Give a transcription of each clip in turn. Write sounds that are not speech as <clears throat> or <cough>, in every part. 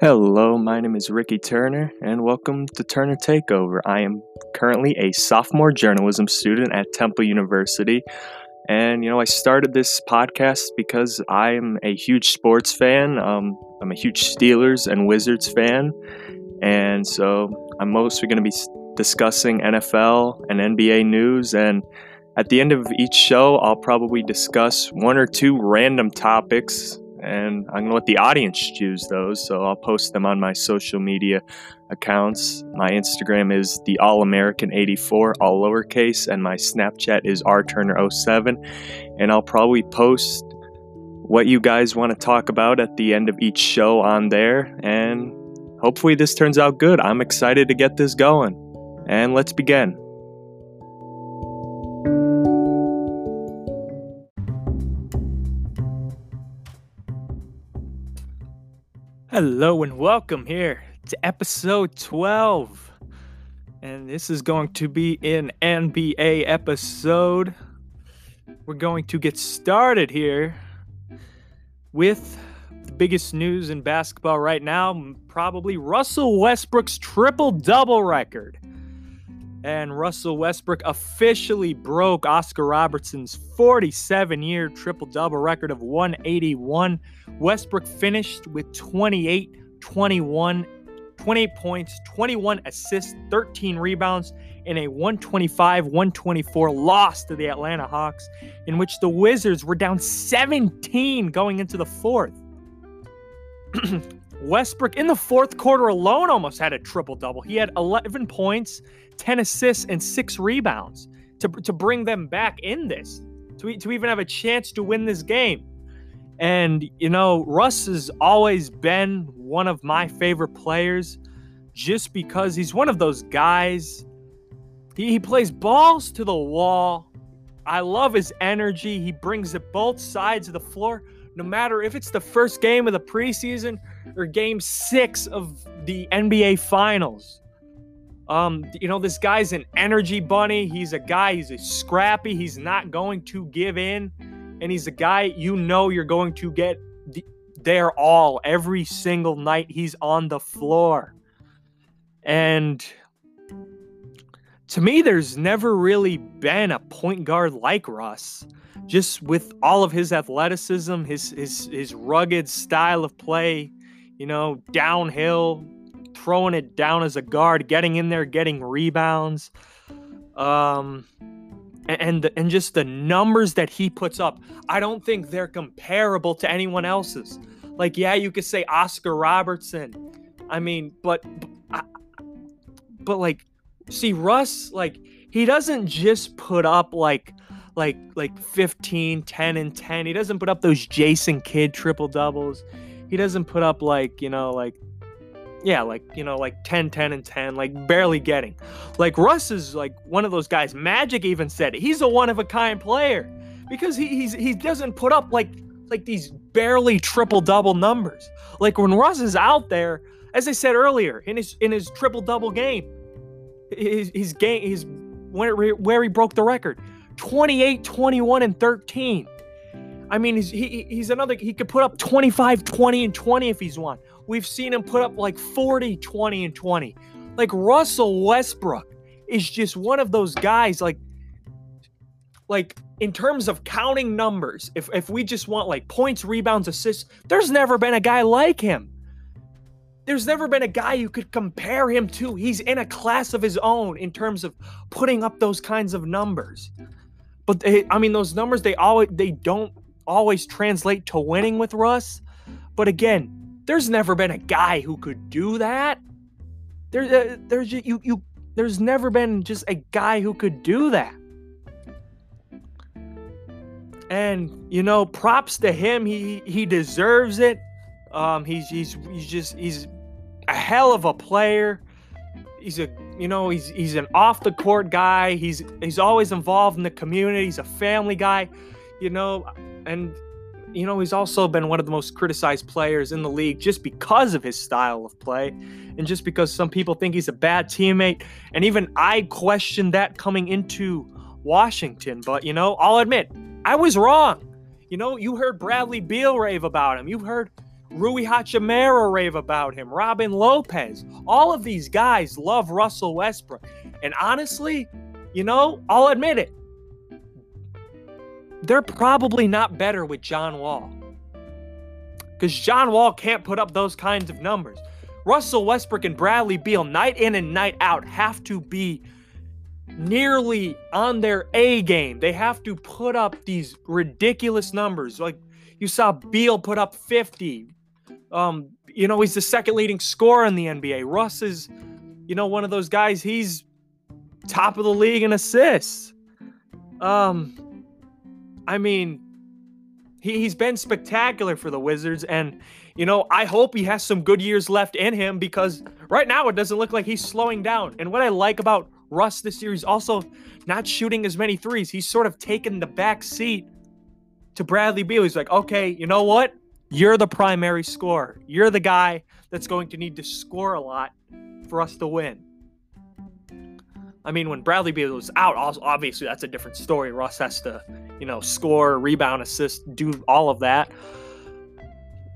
Hello, my name is Ricky Turner, and welcome to Turner Takeover. I am currently a sophomore journalism student at Temple University. And, you know, I started this podcast because I am a huge sports fan. Um, I'm a huge Steelers and Wizards fan. And so I'm mostly going to be discussing NFL and NBA news. And at the end of each show, I'll probably discuss one or two random topics and I'm to let the audience choose those. So I'll post them on my social media accounts. My Instagram is the All American 84, all lowercase, and my Snapchat is rturner07. And I'll probably post what you guys want to talk about at the end of each show on there. And hopefully, this turns out good. I'm excited to get this going. And let's begin. Hello and welcome here to episode 12. And this is going to be an NBA episode. We're going to get started here with the biggest news in basketball right now probably Russell Westbrook's triple double record. And Russell Westbrook officially broke Oscar Robertson's 47 year triple double record of 181. Westbrook finished with 28, 21, 28 points, 21 assists, 13 rebounds, in a 125 124 loss to the Atlanta Hawks, in which the Wizards were down 17 going into the fourth. <clears throat> Westbrook in the fourth quarter alone almost had a triple double. He had 11 points, 10 assists, and six rebounds to, to bring them back in this, to, to even have a chance to win this game. And, you know, Russ has always been one of my favorite players just because he's one of those guys. He, he plays balls to the wall. I love his energy. He brings it both sides of the floor, no matter if it's the first game of the preseason or game six of the NBA Finals. Um, you know, this guy's an energy bunny. He's a guy, he's a scrappy. He's not going to give in. And he's a guy you know you're going to get the, their all every single night he's on the floor. And to me, there's never really been a point guard like Russ. Just with all of his athleticism, his his his rugged style of play, you know, downhill, throwing it down as a guard, getting in there, getting rebounds. Um and and just the numbers that he puts up, I don't think they're comparable to anyone else's. Like yeah, you could say Oscar Robertson. I mean, but but like see Russ like he doesn't just put up like like like 15 10 and 10 he doesn't put up those jason kidd triple doubles. He doesn't put up like you know like yeah like you know like 10 10 and 10 like barely getting. Like russ is like one of those guys. Magic even said it. he's a one of a kind player because he he's, he doesn't put up like like these barely triple double numbers. Like when russ is out there as i said earlier in his in his triple double game his, his game his where, where he broke the record 28 21 and 13 I mean, he's he, he's another. He could put up 25, 20, and 20 if he's won. We've seen him put up like 40, 20, and 20. Like Russell Westbrook is just one of those guys. Like, like in terms of counting numbers, if if we just want like points, rebounds, assists, there's never been a guy like him. There's never been a guy you could compare him to. He's in a class of his own in terms of putting up those kinds of numbers. But they, I mean, those numbers they always they don't always translate to winning with Russ. But again, there's never been a guy who could do that. There, uh, there's you, you, there's never been just a guy who could do that. And you know, props to him. He he deserves it. Um, he's he's he's just he's a hell of a player. He's a you know he's he's an off the court guy. He's he's always involved in the community. He's a family guy. You know, and you know, he's also been one of the most criticized players in the league just because of his style of play and just because some people think he's a bad teammate. And even I questioned that coming into Washington. But, you know, I'll admit, I was wrong. You know, you heard Bradley Beal rave about him. You heard Rui Hachimura rave about him. Robin Lopez. All of these guys love Russell Westbrook. And honestly, you know, I'll admit it. They're probably not better with John Wall. Because John Wall can't put up those kinds of numbers. Russell Westbrook and Bradley Beal, night in and night out, have to be nearly on their A game. They have to put up these ridiculous numbers. Like you saw Beal put up 50. Um, you know, he's the second leading scorer in the NBA. Russ is, you know, one of those guys, he's top of the league in assists. Um, I mean, he, he's been spectacular for the Wizards, and you know, I hope he has some good years left in him because right now it doesn't look like he's slowing down. And what I like about Russ this year, he's also not shooting as many threes. He's sort of taken the back seat to Bradley Beal. He's like, okay, you know what? You're the primary scorer. You're the guy that's going to need to score a lot for us to win. I mean, when Bradley Beal was out, obviously that's a different story. Russ has to, you know, score, rebound, assist, do all of that.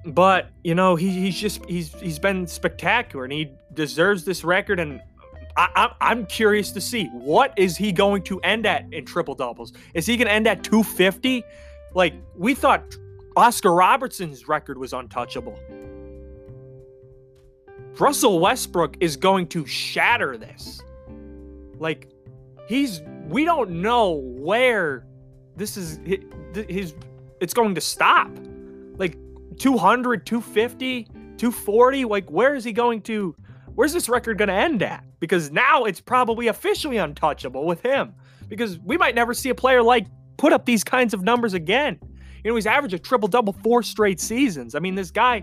But you know, he, he's just he's he's been spectacular, and he deserves this record. And I, I'm curious to see what is he going to end at in triple doubles. Is he going to end at 250? Like we thought, Oscar Robertson's record was untouchable. Russell Westbrook is going to shatter this. Like, he's, we don't know where this is, his, it's going to stop. Like, 200, 250, 240. Like, where is he going to, where's this record going to end at? Because now it's probably officially untouchable with him. Because we might never see a player like put up these kinds of numbers again. You know, he's averaged a triple double four straight seasons. I mean, this guy,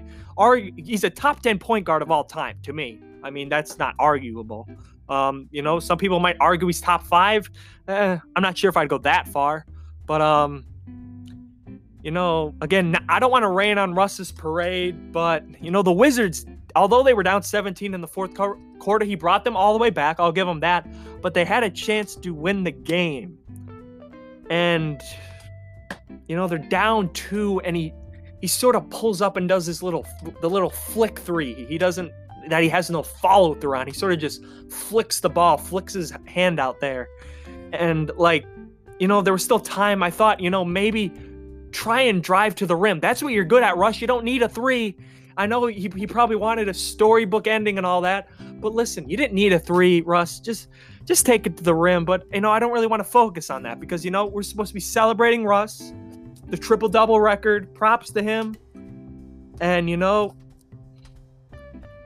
he's a top 10 point guard of all time to me. I mean, that's not arguable. Um, you know, some people might argue he's top five. Eh, I'm not sure if I'd go that far, but um, you know, again, I don't want to rain on Russ's parade, but you know, the Wizards, although they were down 17 in the fourth quarter, he brought them all the way back. I'll give him that, but they had a chance to win the game, and you know, they're down two, and he he sort of pulls up and does this little the little flick three. He doesn't that he has no follow through on. He sort of just flicks the ball, flicks his hand out there. And like, you know, there was still time. I thought, you know, maybe try and drive to the rim. That's what you're good at, Russ. You don't need a three. I know he, he probably wanted a storybook ending and all that, but listen, you didn't need a three, Russ. Just just take it to the rim. But you know, I don't really want to focus on that because you know we're supposed to be celebrating Russ, the triple double record. Props to him. And you know,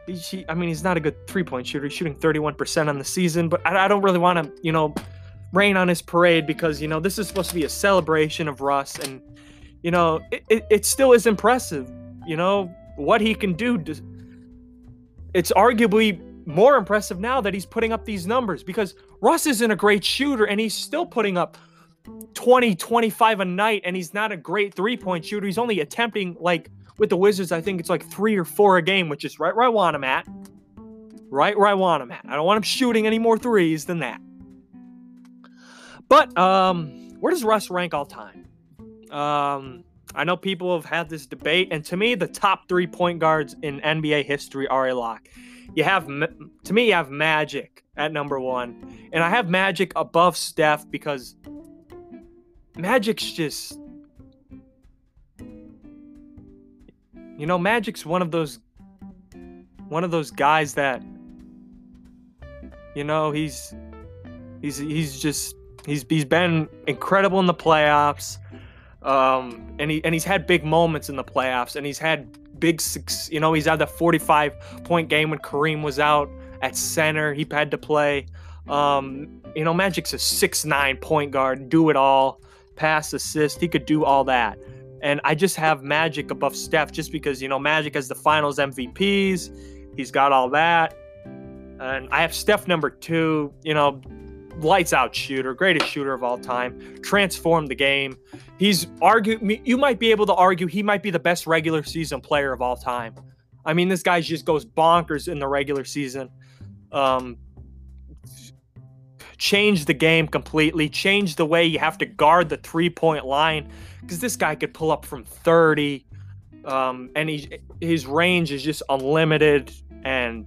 he, I mean, he's not a good three point shooter. He's shooting 31% on the season, but I, I don't really want to, you know, rain on his parade because, you know, this is supposed to be a celebration of Russ. And, you know, it, it, it still is impressive, you know, what he can do. To, it's arguably more impressive now that he's putting up these numbers because Russ isn't a great shooter and he's still putting up 20, 25 a night and he's not a great three point shooter. He's only attempting like with the Wizards, I think it's like three or four a game, which is right where I want him at. Right where I want him at. I don't want him shooting any more threes than that. But um, where does Russ rank all time? Um, I know people have had this debate, and to me, the top three point guards in NBA history are a lock. You have, to me, you have Magic at number one, and I have Magic above Steph because Magic's just You know, Magic's one of those one of those guys that you know, he's he's he's just he's he's been incredible in the playoffs. Um, and he and he's had big moments in the playoffs and he's had big six, you know, he's had the 45 point game when Kareem was out at center. He had to play. Um, you know, Magic's a six nine point guard, do it all, pass, assist. He could do all that. And I just have Magic above Steph just because, you know, Magic has the finals MVPs. He's got all that. And I have Steph number two, you know, lights out shooter, greatest shooter of all time, transformed the game. He's argue you might be able to argue he might be the best regular season player of all time. I mean, this guy just goes bonkers in the regular season. Um, changed the game completely, changed the way you have to guard the three point line because this guy could pull up from 30. Um, and he, his range is just unlimited, and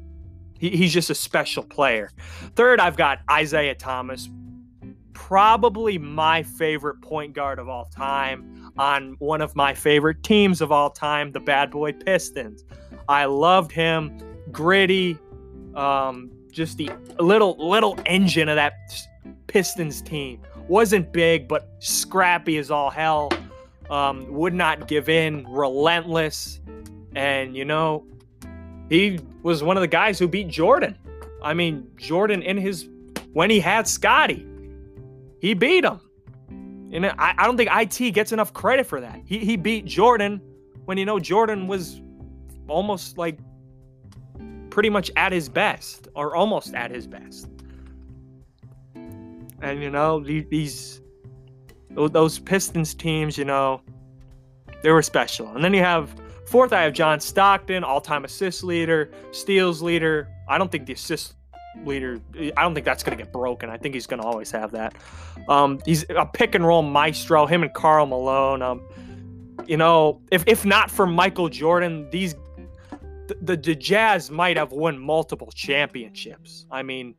he, he's just a special player. Third, I've got Isiah Thomas, probably my favorite point guard of all time on one of my favorite teams of all time, the Bad Boy Pistons. I loved him, gritty, um, just the little little engine of that Pistons team. Wasn't big, but scrappy as all hell. Um, would not give in, relentless, and you know, he was one of the guys who beat Jordan. I mean, Jordan in his when he had Scottie, he beat him. And I, I don't think IT gets enough credit for that. He he beat Jordan when you know Jordan was almost like pretty much at his best or almost at his best. And you know these those Pistons teams, you know, they were special. And then you have fourth, I have John Stockton, all-time assist leader, steals leader. I don't think the assist leader. I don't think that's going to get broken. I think he's going to always have that. Um, he's a pick and roll maestro. Him and Karl Malone. Um, you know, if if not for Michael Jordan, these the, the, Jazz might have won multiple championships. I mean,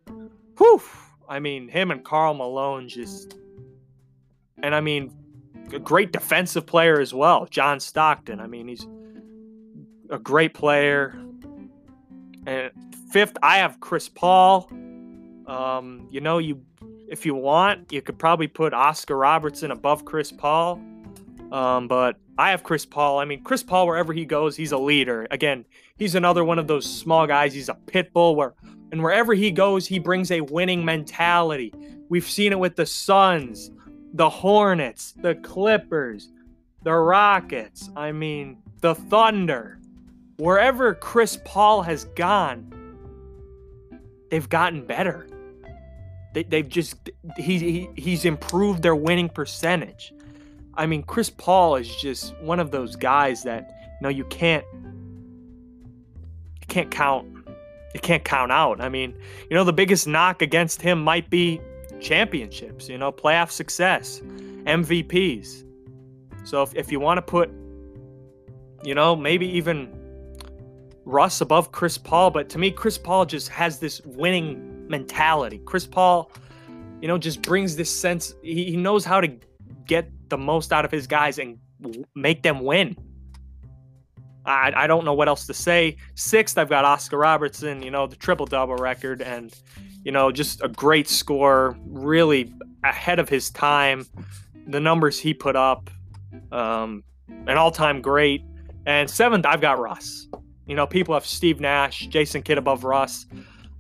whew. I mean, him and Karl Malone just, and I mean, a great defensive player as well, John Stockton. I mean, he's a great player. And fifth, I have Chris Paul. Um, you know, you if you want, you could probably put Oscar Robertson above Chris Paul. Um, but I have Chris Paul. I mean, Chris Paul, wherever he goes, he's a leader. Again, he's another one of those small guys. He's a pit bull where, and wherever he goes, he brings a winning mentality. We've seen it with the Suns, the Hornets, the Clippers, the Rockets. I mean, the Thunder. Wherever Chris Paul has gone, they've gotten better. They, they've just he, he he's improved their winning percentage. I mean, Chris Paul is just one of those guys that you know you can't you can't count you can't count out. I mean, you know, the biggest knock against him might be championships, you know, playoff success, MVPs. So if, if you want to put, you know, maybe even Russ above Chris Paul, but to me, Chris Paul just has this winning mentality. Chris Paul, you know, just brings this sense, he, he knows how to get the most out of his guys and make them win. I, I don't know what else to say. Sixth, I've got Oscar Robertson, you know, the triple double record, and, you know, just a great score, really ahead of his time. The numbers he put up, um, an all time great. And seventh, I've got Russ. You know, people have Steve Nash, Jason Kidd above Russ.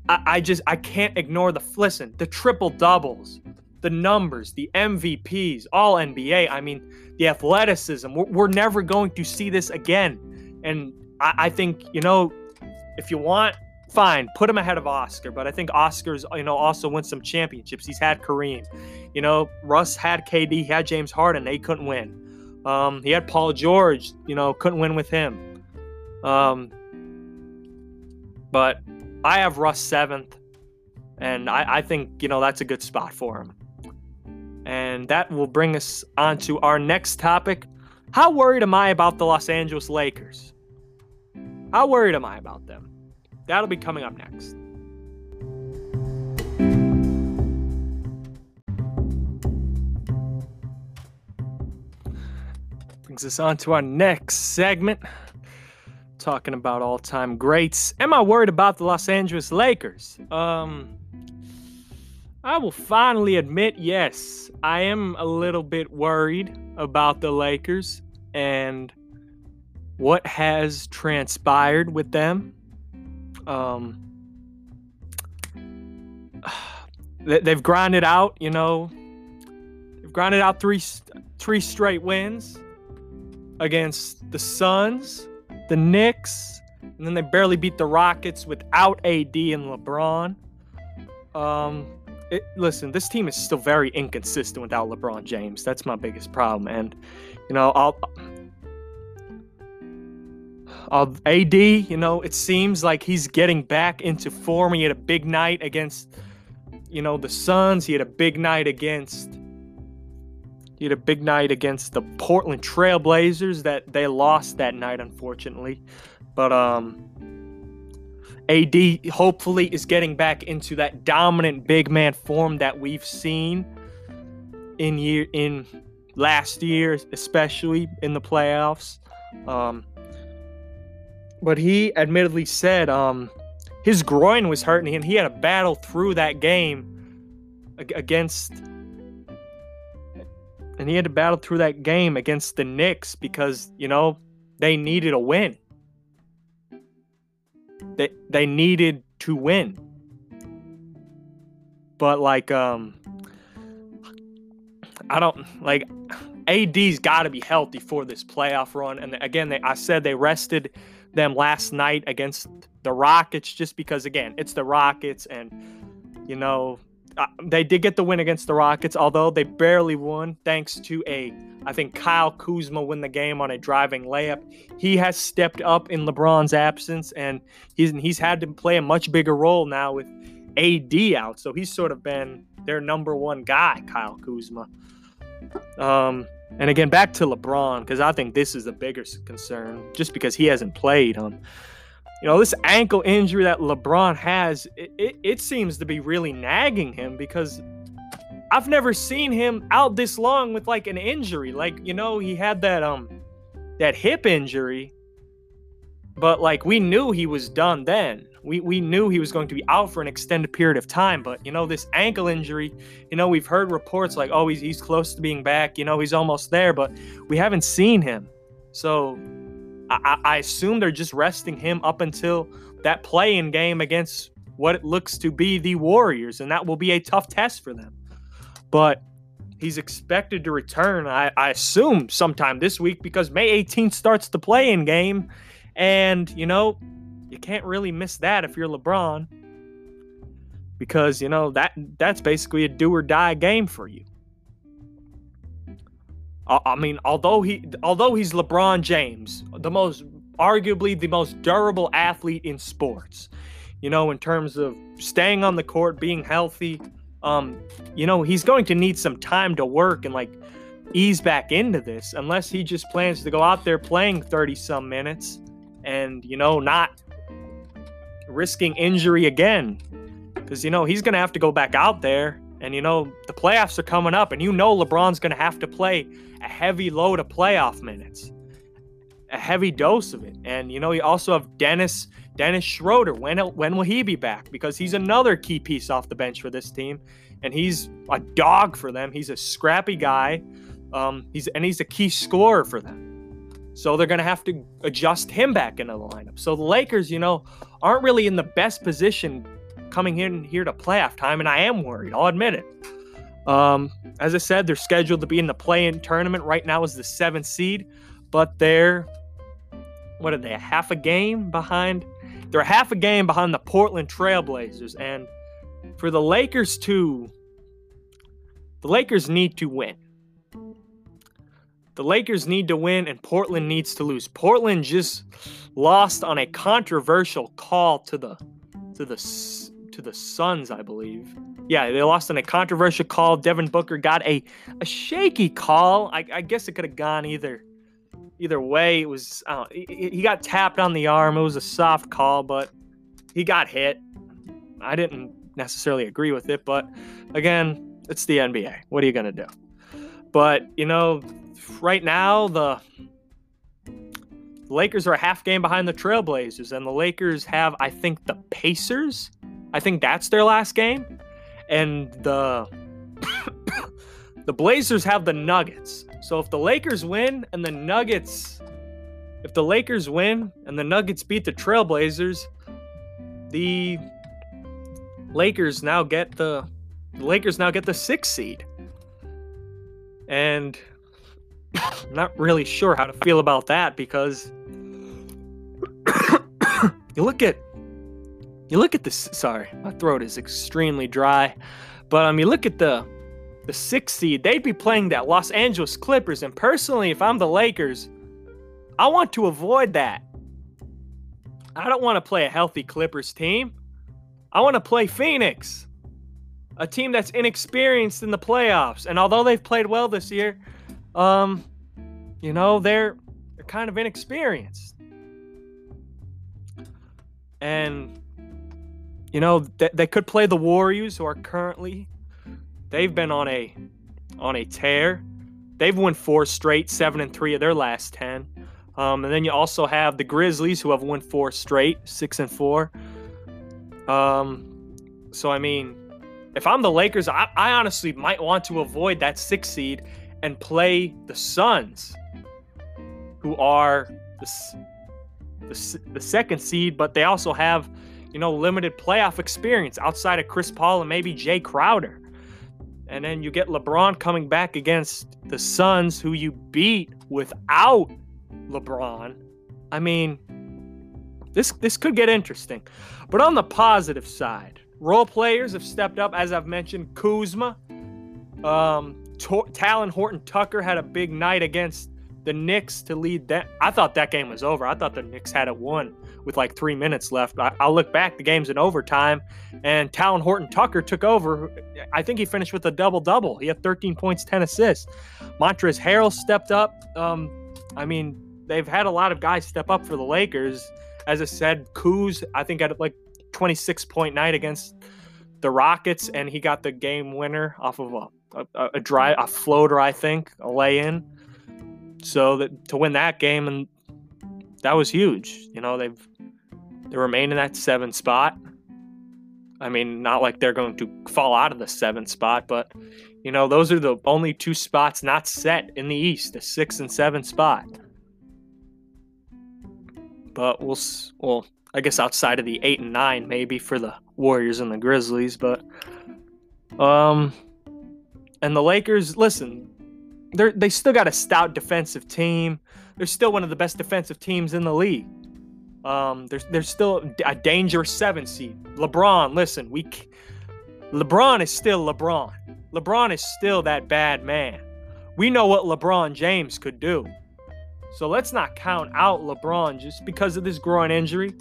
I, I just, I can't ignore the, listen, the triple doubles, the numbers, the MVPs, all NBA. I mean, the athleticism. We're, we're never going to see this again. And I, I, think, you know, if you want, fine, put him ahead of Oscar. But I think Oscar's, you know, also won some championships. He's had Kareem. You know, Russ had KD, he had James Harden. They couldn't win. Um, he had Paul George, you know, couldn't win with him. Um, but I have Russ seventh. And I, I think, you know, that's a good spot for him. And that will bring us on to our next topic. How worried am I about the Los Angeles Lakers? How worried am I about them? That'll be coming up next. Brings us on to our next segment. Talking about all-time greats. Am I worried about the Los Angeles Lakers? Um I will finally admit, yes, I am a little bit worried about the Lakers and what has transpired with them. Um, <sighs> they've grinded out, you know, they've grinded out three three straight wins against the Suns, the Knicks, and then they barely beat the Rockets without AD and LeBron. Um, it, listen, this team is still very inconsistent without LeBron James. That's my biggest problem. And, you know, I'll, I'll, AD, you know, it seems like he's getting back into form. He had a big night against, you know, the Suns. He had a big night against He had a big night against the Portland Trailblazers that they lost that night, unfortunately. But um, AD hopefully is getting back into that dominant big man form that we've seen in year in last year, especially in the playoffs. Um, but he admittedly said um, his groin was hurting him. He had to battle through that game against and he had to battle through that game against the Knicks because, you know, they needed a win. They they needed to win. But like um I don't like AD's got to be healthy for this playoff run and again they I said they rested them last night against the Rockets just because again, it's the Rockets and you know, uh, they did get the win against the Rockets, although they barely won thanks to a, I think Kyle Kuzma win the game on a driving layup. He has stepped up in LeBron's absence, and he's he's had to play a much bigger role now with AD out. So he's sort of been their number one guy, Kyle Kuzma. Um, and again, back to LeBron because I think this is the bigger concern, just because he hasn't played. Um, you know, this ankle injury that LeBron has, it, it, it, seems to be really nagging him because I've never seen him out this long with like an injury. Like, you know, he had that um that hip injury, but like we knew he was done then. We we knew he was going to be out for an extended period of time, but you know, this ankle injury, you know, we've heard reports like, oh, he's he's close to being back, you know, he's almost there, but we haven't seen him. So I, I assume they're just resting him up until that play-in game against what it looks to be the Warriors, and that will be a tough test for them. But he's expected to return, I, I assume, sometime this week because May 18th starts the play-in game. And, you know, you can't really miss that if you're LeBron because, you know, that that's basically a do or die game for you. I mean, although he although he's LeBron James, the most arguably the most durable athlete in sports, you know, in terms of staying on the court, being healthy, um, you know, he's going to need some time to work and like ease back into this unless he just plans to go out there playing 30 some minutes and, you know, not risking injury again. Cuz you know, he's going to have to go back out there and you know, the playoffs are coming up and you know LeBron's going to have to play a heavy load of playoff minutes, a heavy dose of it. And you know, you also have Dennis Dennis Schroeder. When when will he be back? Because he's another key piece off the bench for this team, and he's a dog for them. He's a scrappy guy. Um, he's and he's a key scorer for them. So they're going to have to adjust him back into the lineup. So the Lakers, you know, aren't really in the best position coming in here to playoff time, and I am worried. I'll admit it. Um, as I said, they're scheduled to be in the play-in tournament right now as the seventh seed, but they're what are they? A half a game behind? They're a half a game behind the Portland Trailblazers, and for the Lakers to, the Lakers need to win. The Lakers need to win, and Portland needs to lose. Portland just lost on a controversial call to the to the to the Suns, I believe. Yeah, they lost in a controversial call. Devin Booker got a, a shaky call. I, I guess it could have gone either either way. It was he, he got tapped on the arm. It was a soft call, but he got hit. I didn't necessarily agree with it, but again, it's the NBA. What are you gonna do? But you know, right now the Lakers are a half game behind the Trailblazers, and the Lakers have, I think, the Pacers I think that's their last game. And the <coughs> the Blazers have the Nuggets. So if the Lakers win and the Nuggets if the Lakers win and the Nuggets beat the Trailblazers, the Lakers now get the, the Lakers now get the 6th seed. And I'm <coughs> not really sure how to feel about that because <coughs> you look at you look at this. Sorry, my throat is extremely dry, but um, you look at the the sixth seed. They'd be playing that Los Angeles Clippers, and personally, if I'm the Lakers, I want to avoid that. I don't want to play a healthy Clippers team. I want to play Phoenix. a team that's inexperienced in the playoffs. And although they've played well this year, um, you know, they're they're kind of inexperienced. And you know, they, they could play the Warriors who are currently they've been on a on a tear. They've won four straight, seven and three of their last ten. Um, and then you also have the Grizzlies who have won four straight, six and four. Um, so I mean, if I'm the Lakers, I, I honestly might want to avoid that six seed and play the Suns, who are the, the, the second seed, but they also have, you know, limited playoff experience outside of Chris Paul and maybe Jae Crowder. And then you get LeBron coming back against the Suns, who you beat without LeBron. I mean, this this could get interesting. But on the positive side, role players have stepped up, as I've mentioned. Kuzma, um, Talen Horton Tucker had a big night against the Knicks to lead that. I thought that game was over. I thought the Knicks had it won with like three minutes left. I, look back, the game's in overtime, and Talen Horton Tucker took over. I think he finished with a double double. He had 13 points, 10 assists. Montrezl Harrell stepped up. Um, I mean, they've had a lot of guys step up for the Lakers. As I said, Kuz, I think had like 26 point night against the Rockets, and he got the game winner off of a a, a dry a floater, I think, a lay in. So that to win that game and that was huge. You know, they've they remain in that seventh spot. I mean, not like they're going to fall out of the seventh spot, but you know, those are the only two spots not set in the East, the sixth and seventh spot. But we'll, well, I guess outside of the eight and nine, maybe for the Warriors and the Grizzlies, but um, and the Lakers, listen, they they still got a stout defensive team. They're still one of the best defensive teams in the league. Um, there's there's still a dangerous seven seed. LeBron, listen, we LeBron is still LeBron. LeBron is still that bad man. We know what LeBron James could do. So let's not count out LeBron just because of this groin injury.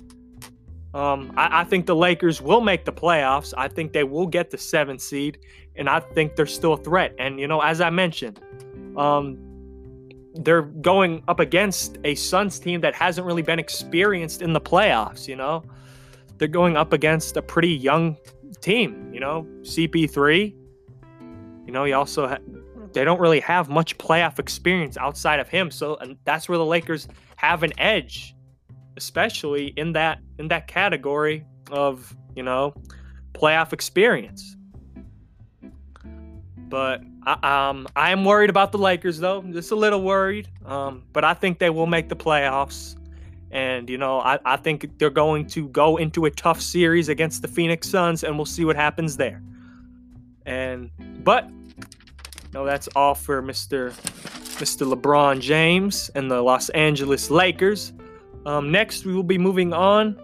Um, I, I, think the Lakers will make the playoffs. I think they will get the seventh seed, and I think they're still a threat. And you know, as I mentioned, um, they're going up against a Suns team that hasn't really been experienced in the playoffs. You know, they're going up against a pretty young team. You know, CP3. You know, he also ha- they don't really have much playoff experience outside of him. So, and that's where the Lakers have an edge especially in that in that category of you know playoff experience. But I, um, I am worried about the Lakers though, just a little worried. Um, but I think they will make the playoffs, and you know I, I think they're going to go into a tough series against the Phoenix Suns, and we'll see what happens there. And but no, that's all for Mr. Mr. LeBron James and the Los Angeles Lakers. Um, next, we will be moving on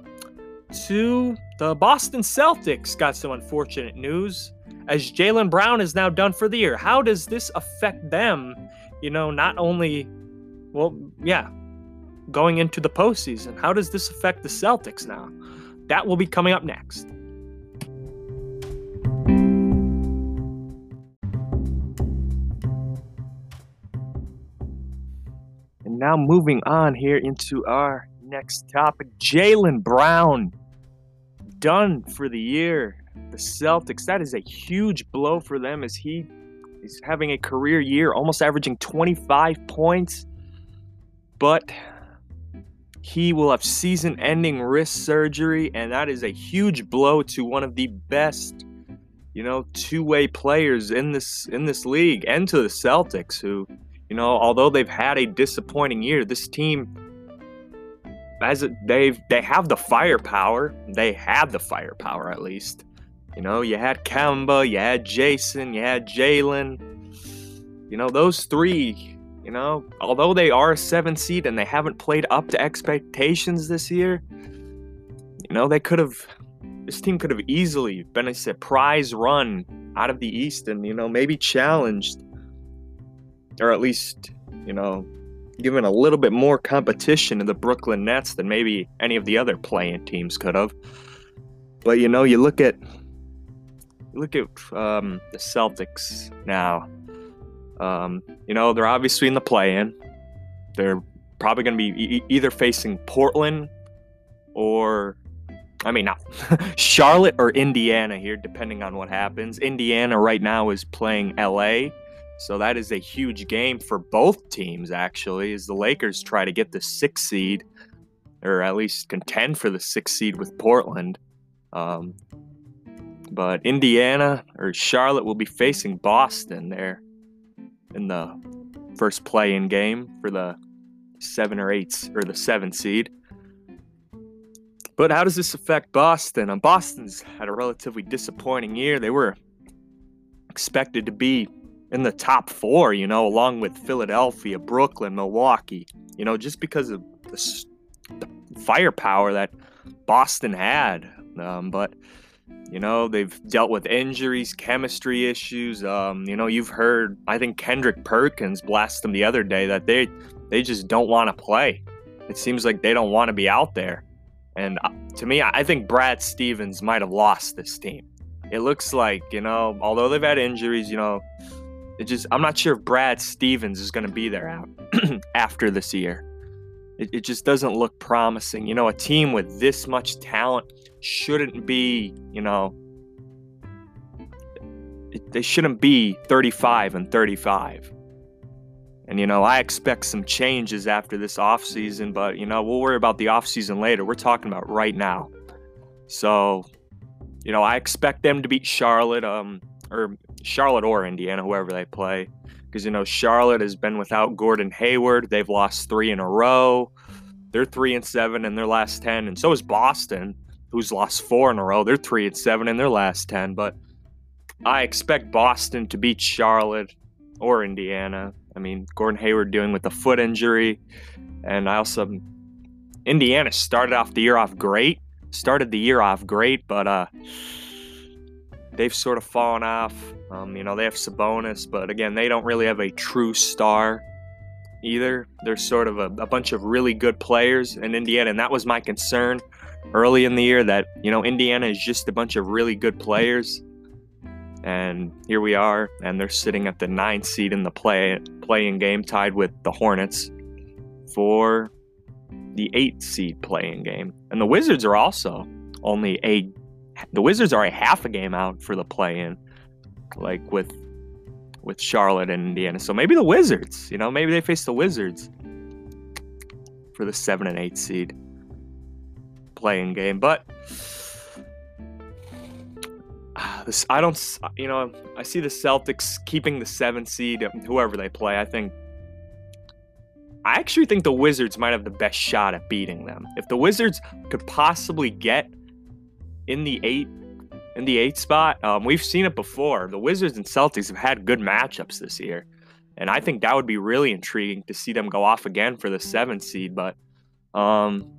to the Boston Celtics. Got some unfortunate news as Jaylen Brown is now done for the year. How does this affect them? You know, not only, well, yeah, going into the postseason. How does this affect the Celtics now? That will be coming up next. And now moving on here into our next topic. Jaylen Brown done for the year. The Celtics, that is a huge blow for them as he is having a career year, almost averaging 25 points. But he will have season ending wrist surgery, and that is a huge blow to one of the best, you know, two-way players in this in this league and to the Celtics who, you know, although they've had a disappointing year, this team as they've they have the firepower. They have the firepower at least. You know, you had Kemba, you had Jayson, you had Jaylen. You know, those three, you know, although they are a seven seed and they haven't played up to expectations this year, you know, they could have this team could have easily been a surprise run out of the East and, you know, maybe challenged or at least, you know, given a little bit more competition to the Brooklyn Nets than maybe any of the other play-in teams could have. But you know, you look at look at um, the Celtics now. Um, you know, they're obviously in the play-in. They're probably going to be e- either facing Portland or, I mean, not <laughs> Charlotte or Indiana here, depending on what happens. Indiana right now is playing LA. So that is a huge game for both teams, actually, as the Lakers try to get the sixth seed, or at least contend for the sixth seed with Portland. Um, but Indiana or Charlotte will be facing Boston there in the first play-in game for the seven or eight or the seven seed. But how does this affect Boston? Um, Boston's had a relatively disappointing year. They were expected to be in the top four, you know, along with Philadelphia, Brooklyn, Milwaukee, you know, just because of the, the firepower that Boston had. Um, but, you know, they've dealt with injuries, chemistry issues. Um, you know, you've heard, I think Kendrick Perkins blast them the other day that they, they just don't want to play. It seems like they don't want to be out there. And uh, to me, I think Brad Stevens might have lost this team. It looks like, you know, although they've had injuries, you know, it just I'm not sure if Brad Stevens is going to be there <clears throat> after this year. It, it just doesn't look promising. You know, a team with this much talent shouldn't be, you know, they shouldn't be 35 and 35. And you know, I expect some changes after this offseason, but you know, we'll worry about the offseason later. We're talking about right now. So, you know, I expect them to beat Charlotte. Um, or Charlotte or Indiana, whoever they play. Because, you know, Charlotte has been without Gordon Hayward. They've lost three in a row. They're three and seven in their last 10. And so is Boston, who's lost four in a row. They're three and seven in their last 10. But I expect Boston to beat Charlotte or Indiana. I mean, Gordon Hayward dealing with a foot injury. And I also, Indiana started off the year off great. Started the year off great, but, uh, they've sort of fallen off. Um, you know, they have Sabonis, but again, they don't really have a true star either. They're sort of a, a, bunch of really good players in Indiana, and that was my concern early in the year that, you know, Indiana is just a bunch of really good players. And here we are, and they're sitting at the ninth seed in the play play-in game, tied with the Hornets for the eight seed play-in game. And the Wizards are also only a the Wizards are a half a game out for the play-in, like with with Charlotte and Indiana. So maybe the Wizards, you know, maybe they face the Wizards for the seven and eight seed play-in game. But <sighs> this, I don't, you know, I see the Celtics keeping the seven seed, whoever they play. I think. I actually think the Wizards might have the best shot at beating them. If the Wizards could possibly get in the eight in the eight spot. Um, we've seen it before. The Wizards and Celtics have had good matchups this year, and I think that would be really intriguing to see them go off again for the seventh seed. But, um,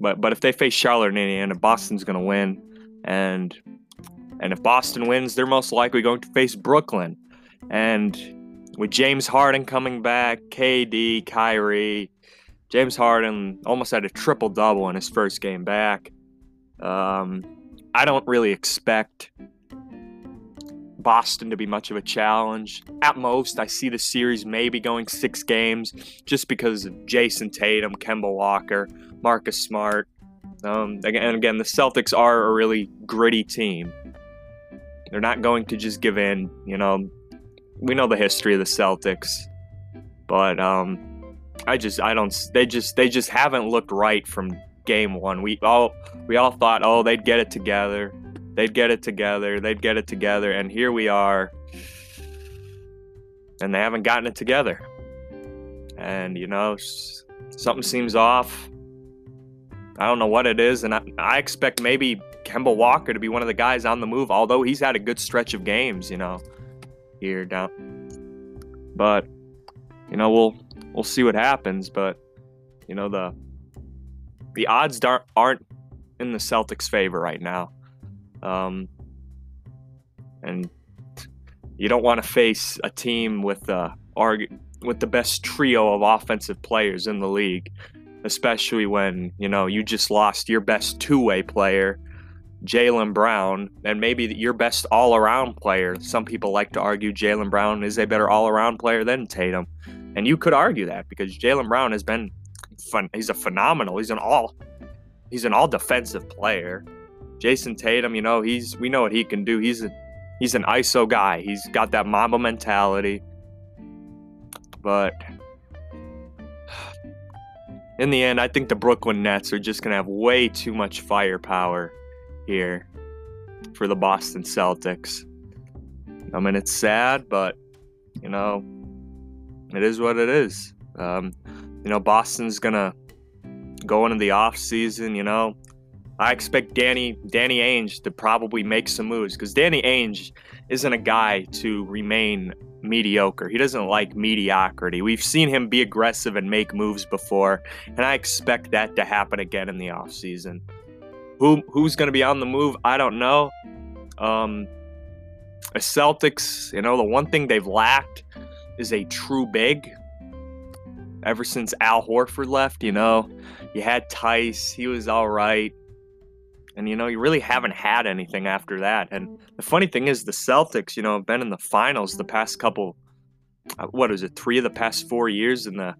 but but if they face Charlotte and Indiana, Boston's going to win, and and if Boston wins, they're most likely going to face Brooklyn, and with James Harden coming back, KD, Kyrie. James Harden almost had a triple double in his first game back. Um, I don't really expect Boston to be much of a challenge. At most, I see the series maybe going six games just because of Jayson Tatum, Kemba Walker, Marcus Smart. Um, and again, the Celtics are a really gritty team. They're not going to just give in. You know, we know the history of the Celtics, but um, I just I don't. They just they just haven't looked right from game one. We all we all thought, oh, they'd get it together, they'd get it together, they'd get it together, and here we are, and they haven't gotten it together. And you know, something seems off. I don't know what it is, and I, I expect maybe Kemba Walker to be one of the guys on the move. Although he's had a good stretch of games, you know, here down. But you know, we'll we'll see what happens. But you know, the the odds aren't in the Celtics' favor right now. Um, and you don't want to face a team with the with the best trio of offensive players in the league, especially when you know you just lost your best two-way player Jaylen Brown and maybe your best all around player. Some people like to argue Jaylen Brown is a better all around player than Tatum. And you could argue that because Jaylen Brown has been fun. He's a phenomenal. He's an all he's an all defensive player. Jayson Tatum, you know, he's we know what he can do. He's a, he's an ISO guy. He's got that Mamba mentality. But <sighs> in the end, I think the Brooklyn Nets are just to have way too much firepower here for the Boston Celtics. I mean, it's sad, but, you know, it is what it is. Um, you know, Boston's to go into the off season, you know. I expect Danny Danny Ainge to probably make some moves because Danny Ainge isn't a guy to remain mediocre. He doesn't like mediocrity. We've seen him be aggressive and make moves before, and I expect that to happen again in the offseason. Who who's going to be on the move? I don't know. Um, the Celtics, you know, the one thing they've lacked is a true big. Ever since Al Horford left, you know, you had Theis, he was all right. And, you know, you really haven't had anything after that. And the funny thing is, the Celtics, you know, have been in the finals the past couple, uh, what is it, three of the past four years in the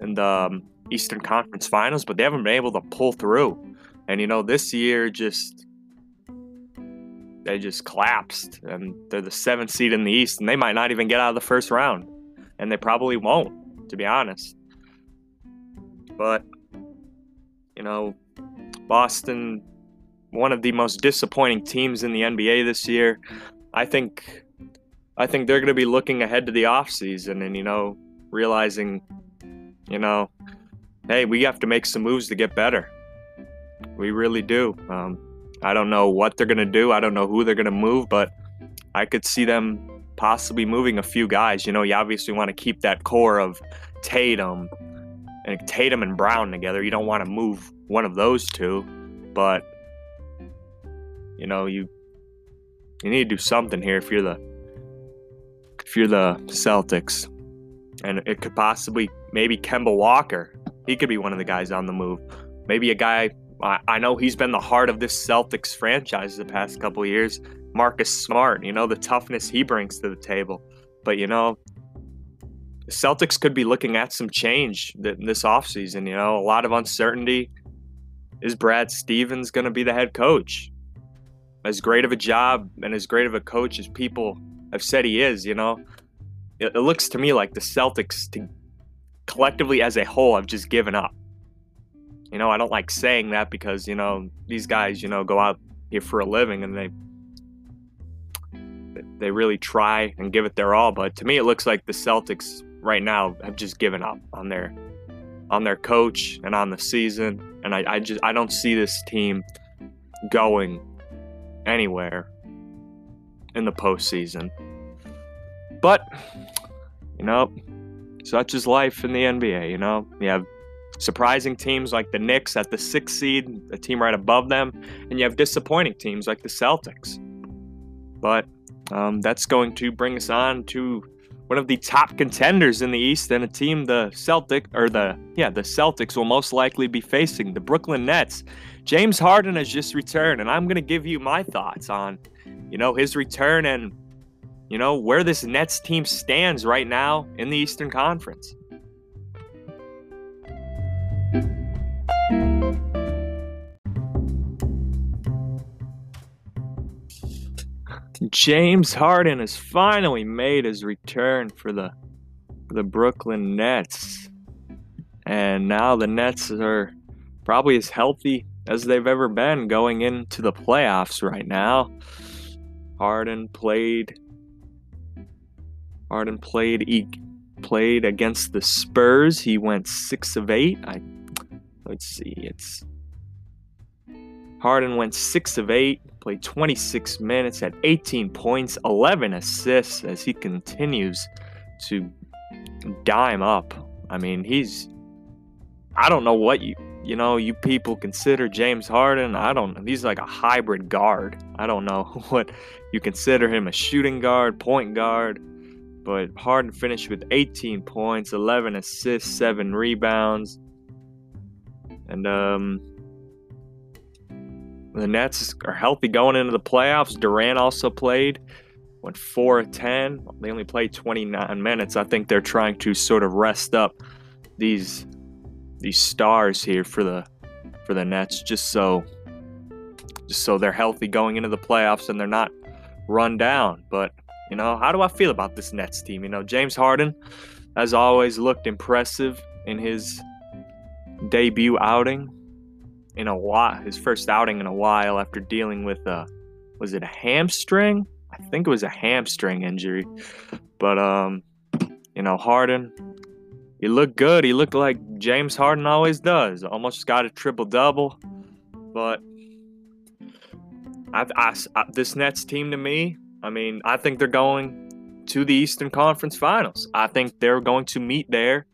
in the um, Eastern Conference Finals, but they haven't been able to pull through. And you know, this year just they just collapsed, and they're the seventh seed in the East, and they might not even get out of the first round, and they probably won't, to be honest. But you know, Boston, one of the most disappointing teams in the NBA this year. I think I think they're going to be looking ahead to the offseason and you know, realizing you know, hey, we have to make some moves to get better. We really do. Um, I don't know what they're going to do. I don't know who they're going to move, but I could see them possibly moving a few guys. You know, you obviously want to keep that core of Tatum and Tatum and Brown together. You don't want to move one of those two, but you know, you you need to do something here if you're the if you're the Celtics. And it could possibly maybe Kemba Walker. He could be one of the guys on the move. Maybe a guy I, I know he's been the heart of this Celtics franchise the past couple years. Marcus Smart, you know, the toughness he brings to the table. But you know, the Celtics could be looking at some change this offseason. You know, a lot of uncertainty. Is Brad Stevens going to be the head coach? As great of a job and as great of a coach as people have said he is, you know, it, it looks to me like the Celtics, to, collectively as a whole, have just given up. You know, I don't like saying that because, you know, these guys, you know, go out here for a living and they they really try and give it their all. But to me, it looks like the Celtics right now have just given up on their on their coach and on the season. And I, I just I don't see this team going anywhere in the postseason. But you know, such is life in the NBA. You know, you have surprising teams like the Knicks at the sixth seed, a team right above them, and you have disappointing teams like the Celtics. But um, that's going to bring us on to one of the top contenders in the East and a team the Celtic or the yeah the Celtics will most likely be facing the Brooklyn Nets. James Harden has just returned, and I'm going to give you my thoughts on you know his return and you know where this Nets team stands right now in the Eastern Conference. James Harden has finally made his return for the for the Brooklyn Nets. And now the Nets are probably as healthy as they've ever been going into the playoffs right now. Harden played Harden played he played against the Spurs. He went 6 of 8. I let's see. It's Harden went 6 of 8 played 26 minutes, had 18 points, 11 assists as he continues to dime up. I mean, he's I don't know what you you know, you people consider James Harden. I don't know. he's like a hybrid guard. I don't know <laughs> what you consider him a shooting guard, point guard. But Harden finished with 18 points, 11 assists, 7 rebounds. And um the Nets are healthy going into the playoffs. Durant also played, went 4 of 10. They only played 29 minutes. I think they're trying to sort of rest up these these stars here for the for the Nets just so just so they're healthy going into the playoffs and they're not run down. But, you know, how do I feel about this Nets team? You know, James Harden as always looked impressive in his debut outing in a while, his first outing in a while after dealing with a, was it a hamstring? I think it was a hamstring injury. But um, you know, Harden, he looked good. He looked like James Harden always does. Almost got a triple double. But I, I, I, this Nets team to me, I mean, I think they're going to the Eastern Conference Finals. I think they're going to meet there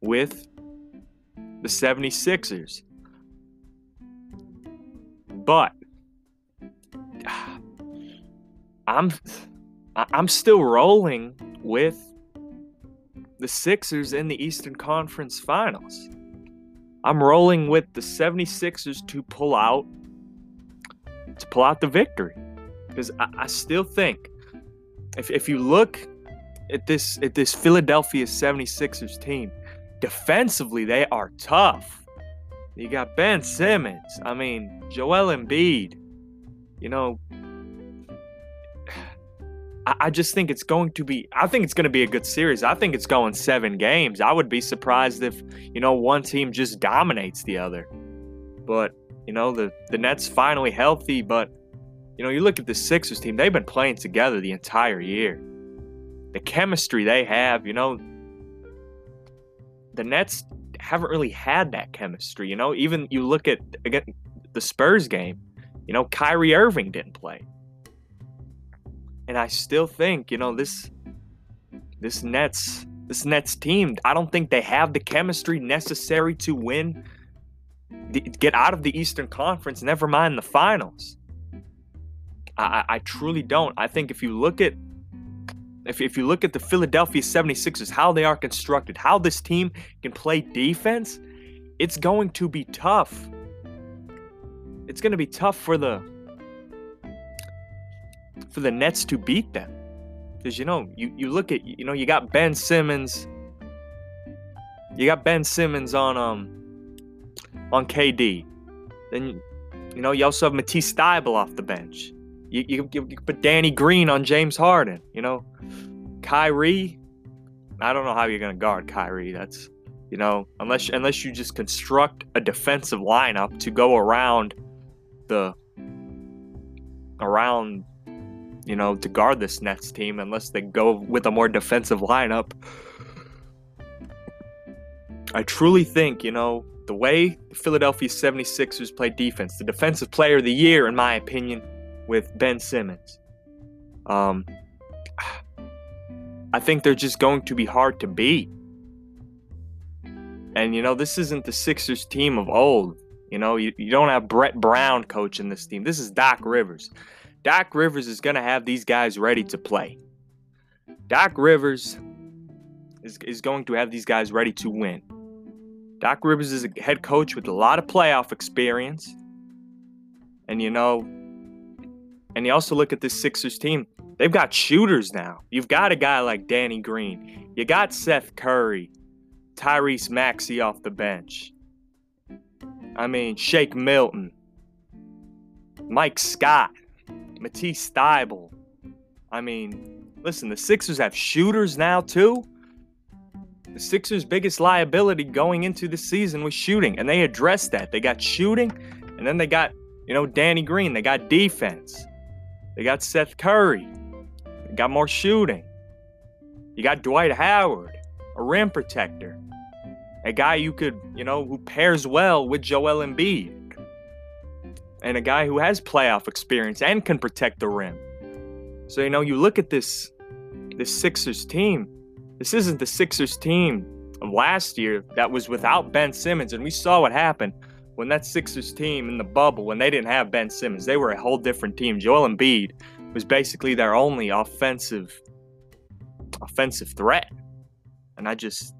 with the 76ers. But I'm I'm still rolling with the Sixers in the Eastern Conference Finals. I'm rolling with the 76ers to pull out to pull out the victory. Because I, I still think if, if you look at this at this Philadelphia 76ers team, defensively they are tough. You got Ben Simmons. I mean, Joel Embiid. You know, I, I just think it's going to be. I think it's going to be a good series. I think it's going seven games. I would be surprised if you know one team just dominates the other. But you know, the the Nets finally healthy. But you know, you look at the Sixers team. They've been playing together the entire year. The chemistry they have. You know, the Nets haven't really had that chemistry. You know, even you look at again the Spurs game. You know, Kyrie Irving didn't play, and I still think you know this this Nets this Nets team. I don't think they have the chemistry necessary to win, get out of the Eastern Conference. Never mind the finals. I, I truly don't. I think if you look at if, if you look at the Philadelphia 76ers, how they are constructed, how this team can play defense, it's going to be tough. It's going to be tough for the for the Nets to beat them. Because you know, you, you look at you know, you got Ben Simmons. You got Ben Simmons on um on KD. Then you know, you also have Matisse Thybulle off the bench. You, you, you put Danny Green on James Harden. You know, Kyrie. I don't know how you're gonna guard Kyrie. That's you know, unless unless you just construct a defensive lineup to go around the around you know to guard this Nets team, unless they go with a more defensive lineup. I truly think, you know, the way the Philadelphia 76ers play defense, the defensive player of the year, in my opinion, with Ben Simmons. Um, I think they're just going to be hard to beat. And, you know, this isn't the Sixers team of old. You know, you, you don't have Brett Brown coaching this team. This is Doc Rivers. Doc Rivers is going to have these guys ready to play. Doc Rivers is, is going to have these guys ready to win. Doc Rivers is a head coach with a lot of playoff experience. And, you know, and you also look at this Sixers team. They've got shooters now. You've got a guy like Danny Green. You got Seth Curry, Tyrese Maxey off the bench. I mean, Shake Milton, Mike Scott, Matisse Thybulle. I mean, listen, the Sixers have shooters now too. The Sixers' biggest liability going into the season was shooting, and they addressed that. They got shooting, and then they got, you know, Danny Green. They got defense. They got Seth Curry. They got more shooting. You got Dwight Howard, a rim protector. A guy you could, you know, who pairs well with Joel Embiid. And a guy who has playoff experience and can protect the rim. So, you know, you look at this this Sixers team. This isn't the Sixers team of last year that was without Ben Simmons, and we saw what happened when that Sixers team in the bubble, when they didn't have Ben Simmons, they were a whole different team. Joel Embiid was basically their only offensive offensive threat. And I just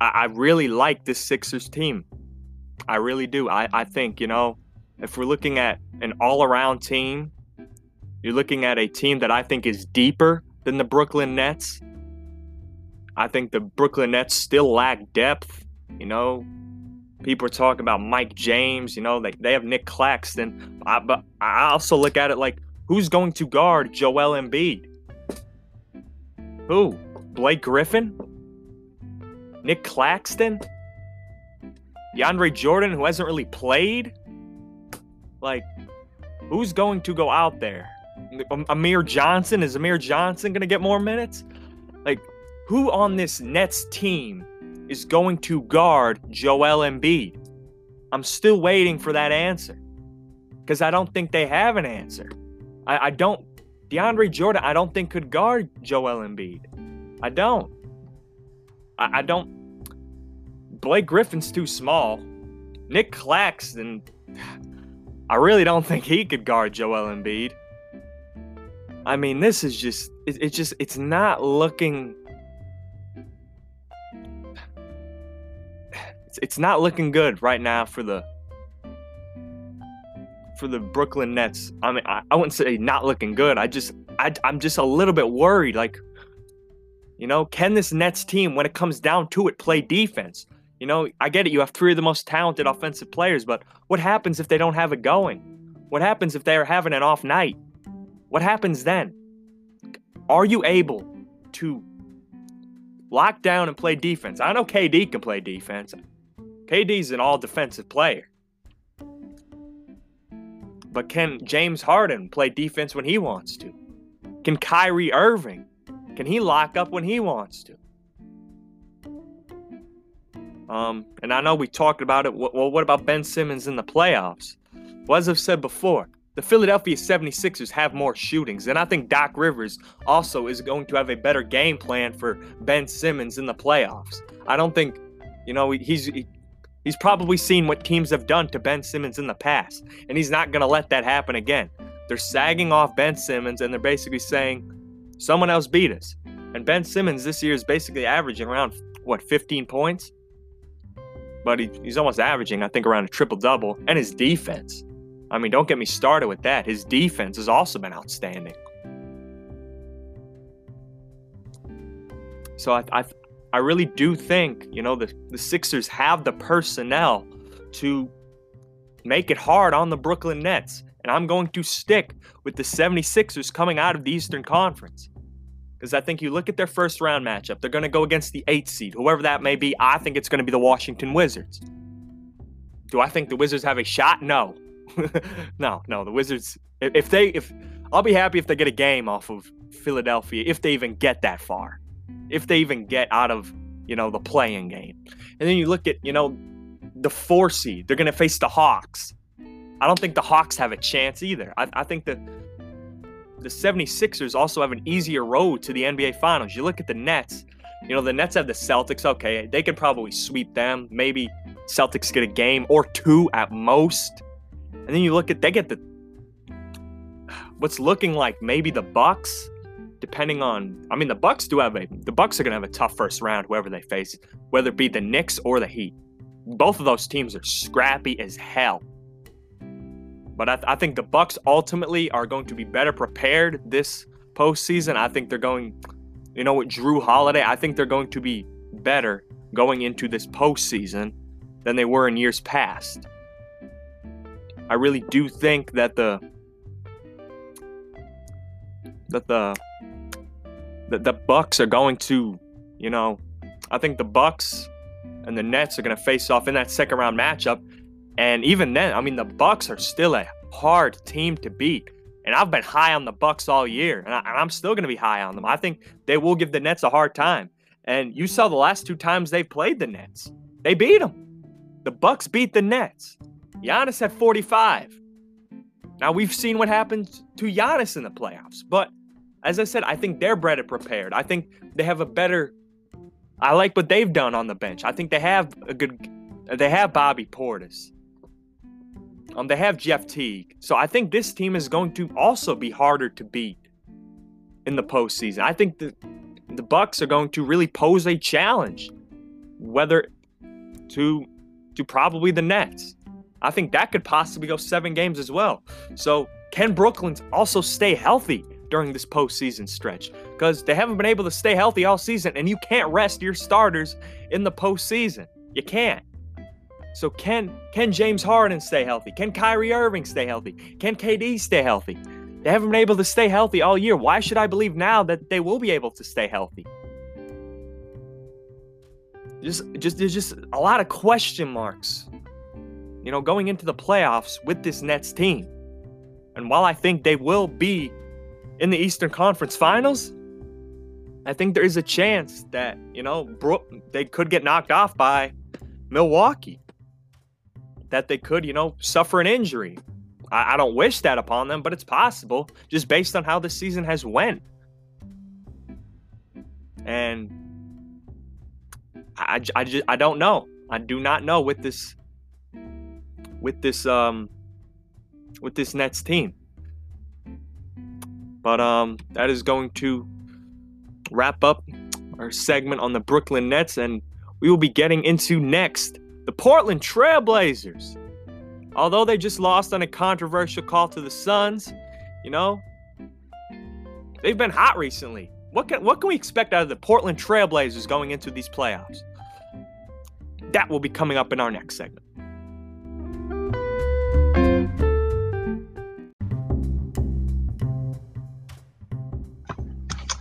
I, I really like this Sixers team. I really do. I, I think, you know, if we're looking at an all around team, you're looking at a team that I think is deeper than the Brooklyn Nets. I think the Brooklyn Nets still lack depth. You know, people are talking about Mike James. You know, they, they have Nick Claxton. I, but I also look at it like who's going to guard Joel Embiid? Who? Blake Griffin? Nick Claxton? DeAndre Jordan, who hasn't really played? Like, who's going to go out there? Amir Johnson? Is Amir Johnson going to get more minutes? Like, who on this Nets team is going to guard Joel Embiid? I'm still waiting for that answer because I don't think they have an answer. I, I don't. DeAndre Jordan, I don't think could guard Joel Embiid. I don't. I, I don't. Blake Griffin's too small. Nick Claxton, <sighs> I really don't think he could guard Joel Embiid. I mean, this is just, it, it's just, it's not looking. It's, it's not looking good right now for the for the Brooklyn Nets. I mean, I, I wouldn't say not looking good. I just, I, I'm just a little bit worried. Like, you know, can this Nets team, when it comes down to it, play defense? You know, I get it. You have three of the most talented offensive players, but what happens if they don't have it going? What happens if they're having an off night? What happens then? Are you able to lock down and play defense? I know KD can play defense. KD's an all defensive player. But can James Harden play defense when he wants to? Can Kyrie Irving? Can he lock up when he wants to? Um, and I know we talked about it. Well, what about Ben Simmons in the playoffs? Well, as I've said before, the Philadelphia 76ers have more shootings, and I think Doc Rivers also is going to have a better game plan for Ben Simmons in the playoffs. I don't think, you know, he's he, he's probably seen what teams have done to Ben Simmons in the past, and he's not going to let that happen again. They're sagging off Ben Simmons, and they're basically saying, someone else beat us. And Ben Simmons this year is basically averaging around, what, 15 points? but he, he's almost averaging, I think, around a triple double. And his defense. I mean, don't get me started with that. His defense has also been outstanding. So I, I, I really do think, you know, the, the Sixers have the personnel to make it hard on the Brooklyn Nets. And I'm going to stick with the 76ers coming out of the Eastern Conference. Because I think you look at their first round matchup, they're going to go against the eighth seed, whoever that may be. I think it's going to be the Washington Wizards. Do I think the Wizards have a shot? No. <laughs> no, no. The Wizards, if they, if, I'll be happy if they get a game off of Philadelphia, if they even get that far, if they even get out of, you know, the play-in game. And then you look at, you know, the four seed, they're going to face the Hawks. I don't think the Hawks have a chance either. I, I think that the 76ers also have an easier road to the NBA Finals. You look at the Nets, you know, the Nets have the Celtics. Okay, they could probably sweep them. Maybe Celtics get a game or two at most. And then you look at they get the what's looking like maybe the Bucks, depending on I mean the Bucks do have a the Bucks are gonna have a tough first round, whoever they face, whether it be the Knicks or the Heat. Both of those teams are scrappy as hell. But I, th- I think the Bucks ultimately are going to be better prepared this postseason. I think they're going, you know, with Jrue Holiday, I think they're going to be better going into this postseason than they were in years past. I really do think that the that the that the Bucks are going to, you know, I think the Bucks and the Nets are going to face off in that second round matchup and even then, I mean, the Bucks are still a hard team to beat. And I've been high on the Bucks all year, and, I, am still going to be high on them. I think they will give the Nets a hard time. And you saw the last two times they've played the Nets, they beat them. The Bucks beat the Nets. Giannis had 45. Now we've seen what happens to Giannis in the playoffs, but as I said, I think they're better prepared. I think they have a better. I like what they've done on the bench. I think they have a good. They have Bobby Portis. Um, they have Jeff Teague. So I think this team is going to also be harder to beat in the postseason. I think the the Bucks are going to really pose a challenge, whether to to probably the Nets. I think that could possibly go seven games as well. So, can Brooklyn also stay healthy during this postseason stretch? Because they haven't been able to stay healthy all season, and you can't rest your starters in the postseason. You can't. So, can can James Harden stay healthy? Can Kyrie Irving stay healthy? Can KD stay healthy? They haven't been able to stay healthy all year. Why should I believe now that they will be able to stay healthy? Just, just there's just a lot of question marks you know, going into the playoffs with this Nets team. And while I think they will be in the Eastern Conference Finals, I think there is a chance that, you know, they could get knocked off by Milwaukee. That they could, you know, suffer an injury. I, I don't wish that upon them, but it's possible just based on how the season has went. And I, I, just, I don't know. I do not know with this with this um with this Nets team. But um that is going to wrap up our segment on the Brooklyn Nets and we will be getting into next the Portland Trailblazers. Although they just lost on a controversial call to the Suns, you know, they've been hot recently. What can what can we expect out of the Portland Trailblazers going into these playoffs? That will be coming up in our next segment.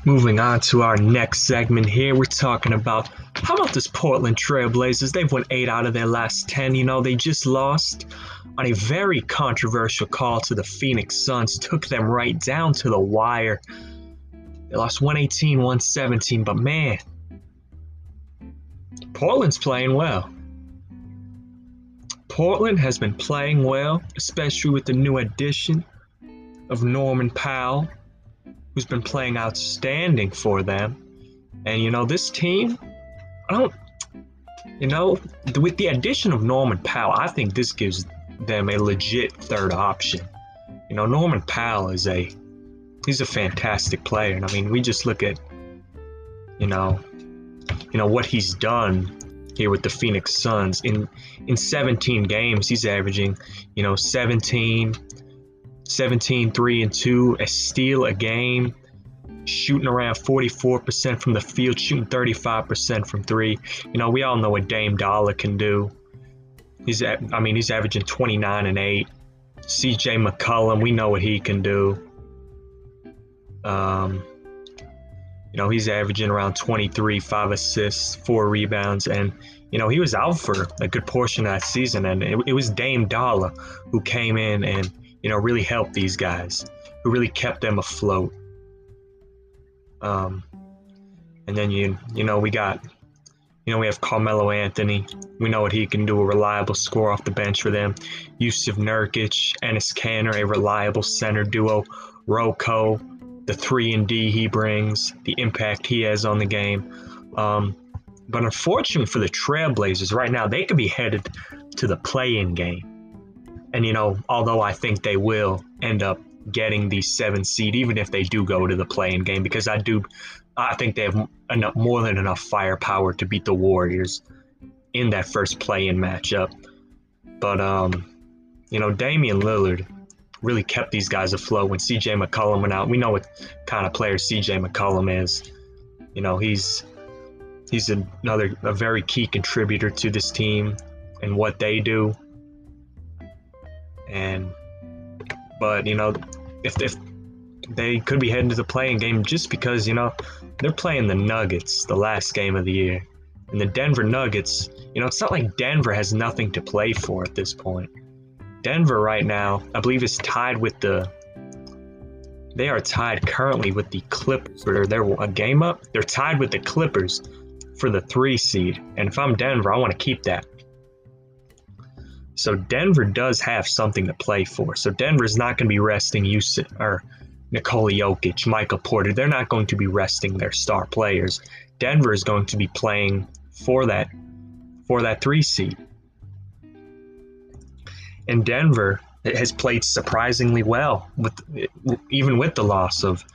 Moving on to our next segment here, we're talking about how about this Portland Trailblazers? They've won eight out of their last 10. You know, they just lost on a very controversial call to the Phoenix Suns, took them right down to the wire. They lost 118, 117, but man, Portland's playing well. Portland has been playing well, especially with the new addition of Norman Powell who's been playing outstanding for them. And you know, this team, I don't, you know, with the addition of Norman Powell, I think this gives them a legit third option. You know, Norman Powell is a he's a fantastic player, and I mean, we just look at, you know, you know what he's done here with the Phoenix Suns in in 17 games. He's averaging, you know, 17 17, 3 and 2, a steal a game, shooting around 44% from the field, shooting 35% from three. You know, we all know what Dame Dolla can do. He's at, I mean, he's averaging 29 and 8. CJ McCollum, we know what he can do. Um, you know, he's averaging around 23, five assists, four rebounds, and you know, he was out for a good portion of that season, and it, it was Dame Dolla who came in and you know, really helped these guys, who really kept them afloat. Um, and then you, you know, we got, you know, we have Carmelo Anthony. We know what he can do, a reliable score off the bench for them. Jusuf Nurkic, Enes Kanter, a reliable center duo. RoCo, the three and D he brings, the impact he has on the game. Um, but unfortunately for the Trailblazers, right now they could be headed to the play-in game. And, you know, although I think they will end up getting the seven seed, even if they do go to the play-in game, because I do, I think they have enough, more than enough firepower to beat the Warriors in that first play-in matchup. But, um, you know, Damian Lillard really kept these guys afloat when CJ McCollum went out. We know what kind of player CJ McCollum is. You know, he's he's another a very key contributor to this team and what they do. And but you know, if if they could be heading to the play-in game just because you know they're playing the Nuggets the last game of the year, and the Denver Nuggets. You know, it's not like Denver has nothing to play for at this point. Denver right now, I believe, is tied with the. They are tied currently with the Clippers. Or they're a game up. They're tied with the Clippers for the three seed. And if I'm Denver, I want to keep that. So Denver does have something to play for. So Denver's not going to be resting Jusuf or Nikola Jokic, Michael Porter. They're not going to be resting their star players. Denver is going to be playing for that for that three seed. And Denver has played surprisingly well with even with the loss of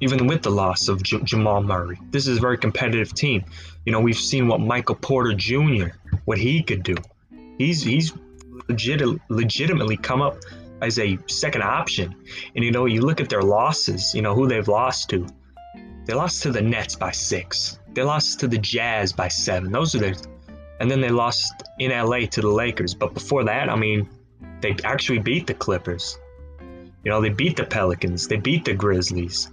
even with the loss of J- Jamal Murray. This is a very competitive team. You know, we've seen what Michael Porter Jr. what he could do. He's he's legit, legitimately come up as a second option. And you know, you look at their losses. You know who they've lost to. They lost to the Nets by six. They lost to the Jazz by seven. Those are their, and then they lost in LA to the Lakers. But before that, I mean, they actually beat the Clippers. You know, they beat the Pelicans. They beat the Grizzlies.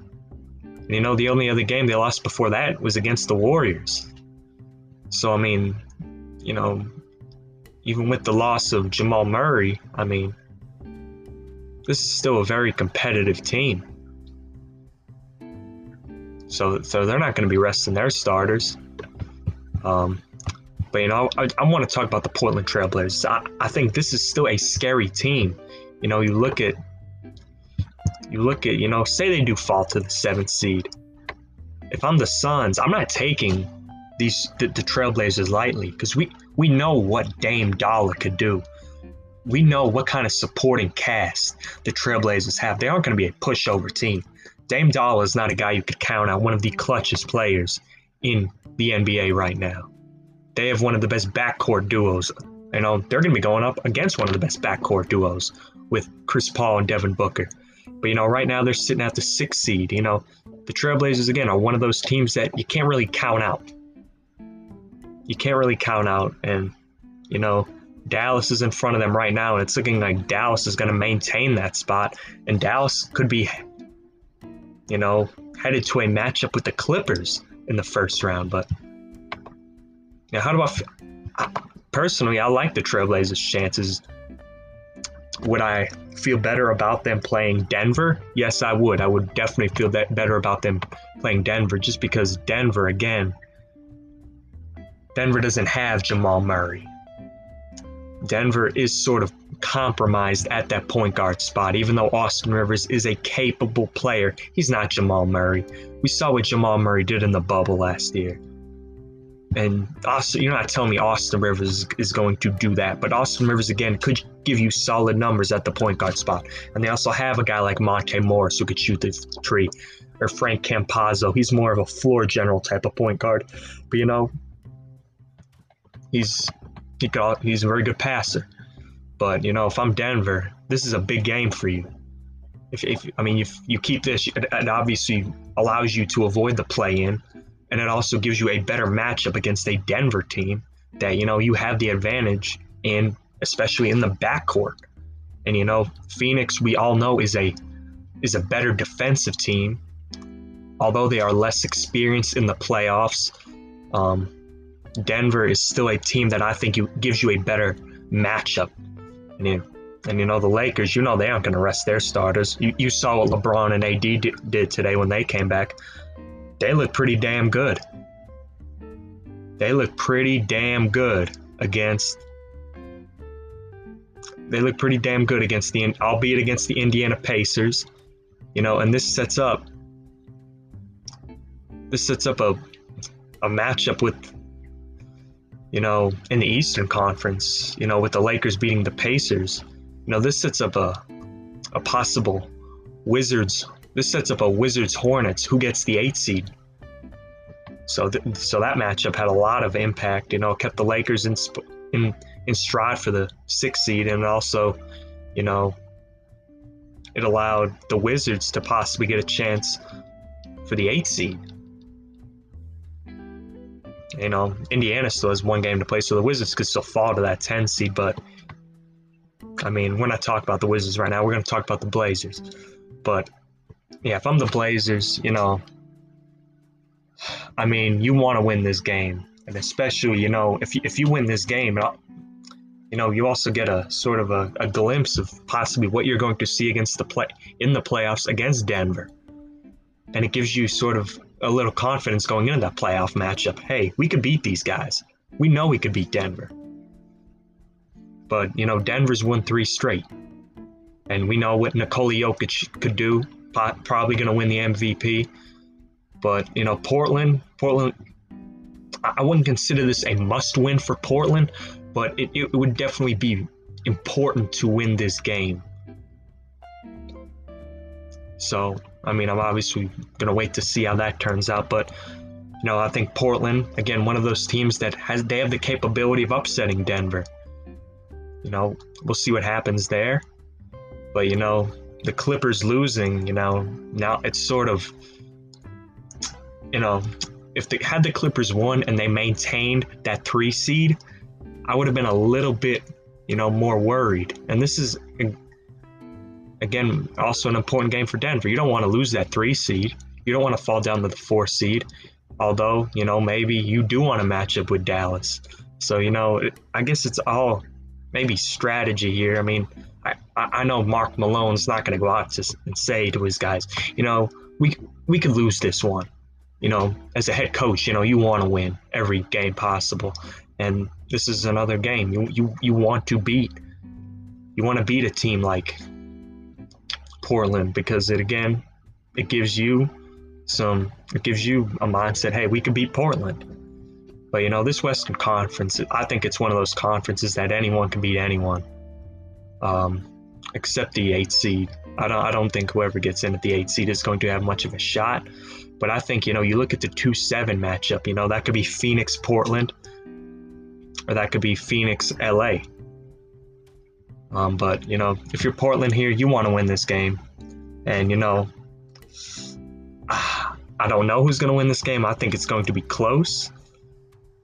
And you know, the only other game they lost before that was against the Warriors. So, I mean, you know, even with the loss of Jamal Murray, I mean, this is still a very competitive team. So, so they're not going to be resting their starters. Um, but you know, I, I want to talk about the Portland Trailblazers. I, I think this is still a scary team. You know, you look at you look at, you know, say they do fall to the seventh seed. If I'm the Suns, I'm not taking these the, the Trailblazers lightly because we we know what Dame Dolla could do. We know what kind of supporting cast the Trailblazers have. They aren't going to be a pushover team. Dame Dolla is not a guy you could count out, one of the clutchest players in the NBA right now. They have one of the best backcourt duos. You um, know, they're going to be going up against one of the best backcourt duos with Chris Paul and Devin Booker. But you know, right now they're sitting at the sixth seed. You know, the Trailblazers again are one of those teams that you can't really count out. You can't really count out, and you know, Dallas is in front of them right now, and it's looking like Dallas is going to maintain that spot, and Dallas could be, you know, headed to a matchup with the Clippers in the first round. But yeah, how do I? Personally, I like the Trailblazers' chances would I feel better about them playing Denver? Yes, I would. I would definitely feel that better about them playing Denver just because Denver, again, Denver doesn't have Jamal Murray. Denver is sort of compromised at that point guard spot, even though Austin Rivers is a capable player. He's not Jamal Murray. We saw what Jamal Murray did in the bubble last year. And you're not telling me Austin Rivers is going to do that, but Austin Rivers again could give you solid numbers at the point guard spot. And they also have a guy like Monte Morris who could shoot the tree, or Frank Campazzo. He's more of a floor general type of point guard, but you know, he's he got he's a very good passer. But you know, if I'm Denver, this is a big game for you. If, if I mean, if you keep this, it, it obviously allows you to avoid the play in and it also gives you a better matchup against a Denver team that you know you have the advantage in, especially in the backcourt. And you know, Phoenix, we all know is a is a better defensive team, although they are less experienced in the playoffs. Um, Denver is still a team that I think you, gives you a better matchup. And you, and you know the Lakers, you know they aren't going to rest their starters. You, you saw what LeBron and AD did, did today when they came back they look pretty damn good. They look pretty damn good against. They look pretty damn good against the, albeit against the Indiana Pacers, you know, and this sets up. This sets up a, a matchup with, you know, in the Eastern Conference, you know, with the Lakers beating the Pacers. You know, this sets up a, a possible Wizards this sets up a Wizards Hornets who gets the eight seed. So, th- so that matchup had a lot of impact. You know, kept the Lakers in, sp- in in stride for the six seed, and also, you know, it allowed the Wizards to possibly get a chance for the eight seed. You know, Indiana still has one game to play, so the Wizards could still fall to that 10 seed. But I mean, we're not talking about the Wizards right now. We're going to talk about the Blazers. But yeah, if I'm the Blazers, you know, I mean, you want to win this game, and especially, you know, if you, if you win this game, uh, you know, you also get a sort of a, a glimpse of possibly what you're going to see against the play in the playoffs against Denver, and it gives you sort of a little confidence going into that playoff matchup. Hey, we could beat these guys. We know we could beat Denver. But, you know, Denver's won three straight. And we know what Nikola Jokic could do probably going to win the MVP. But you know, Portland, Portland, I wouldn't consider this a must-win for Portland, but it, it would definitely be important to win this game. So I mean, I'm obviously gonna wait to see how that turns out, but you know, I think Portland, again, one of those teams that has they have the capability of upsetting Denver. You know, we'll see what happens there. But you know, the Clippers losing, you know, now it's sort of you know, if they had the Clippers won and they maintained that three seed, I would have been a little bit, you know, more worried. And this is again also an important game for Denver. You don't want to lose that three seed. You don't want to fall down to the four seed. Although, you know, maybe you do want to match up with Dallas. So, you know, I guess it's all maybe strategy here. I mean, I, I know Mark Malone's not going to go out to, and say to his guys, you know, we we could lose this one. You know, as a head coach, you know, you want to win every game possible, and this is another game. You you you want to beat. You want to beat a team like Portland because it again, it gives you some it gives you a mindset hey we can beat portland. But you know this western conference i think it's one of those conferences that anyone can beat anyone um, except the eight seed. I don't, I don't think whoever gets in at the eight seed is going to have much of a shot. But i think you know you look at the 2-7 matchup you know that could be phoenix portland or that could be phoenix la um, but you know if you're portland here you want to win this game and you know <sighs> I don't know who's going to win this game. I think it's going to be close.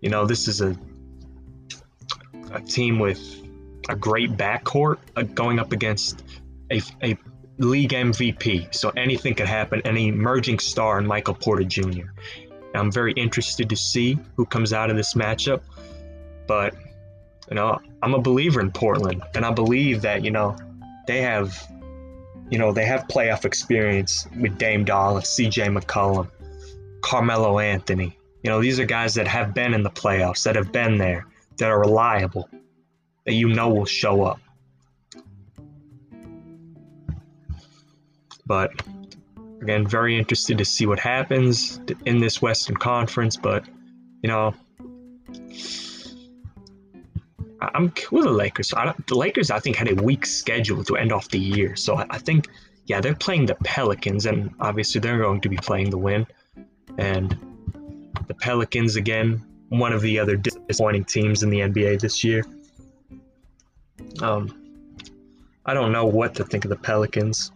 You know, this is a a team with a great backcourt uh, going up against a, a league MVP. So anything could happen. An emerging star in Michael Porter Jr. I'm very interested to see who comes out of this matchup. But, you know, I'm a believer in Portland. And I believe that, you know, they have you know, they have playoff experience with Dame Dolla, CJ McCollum, Carmelo Anthony. You know, these are guys that have been in the playoffs, that have been there, that are reliable, that you know will show up. But again, very interested to see what happens in this Western Conference. But, you know, I'm cool with the Lakers. I the Lakers, I think, had a weak schedule to end off the year. So I, I think, yeah, they're playing the Pelicans, and obviously they're going to be playing the win. And the Pelicans, again, one of the other disappointing teams in the NBA this year. Um, I don't know what to think of the Pelicans,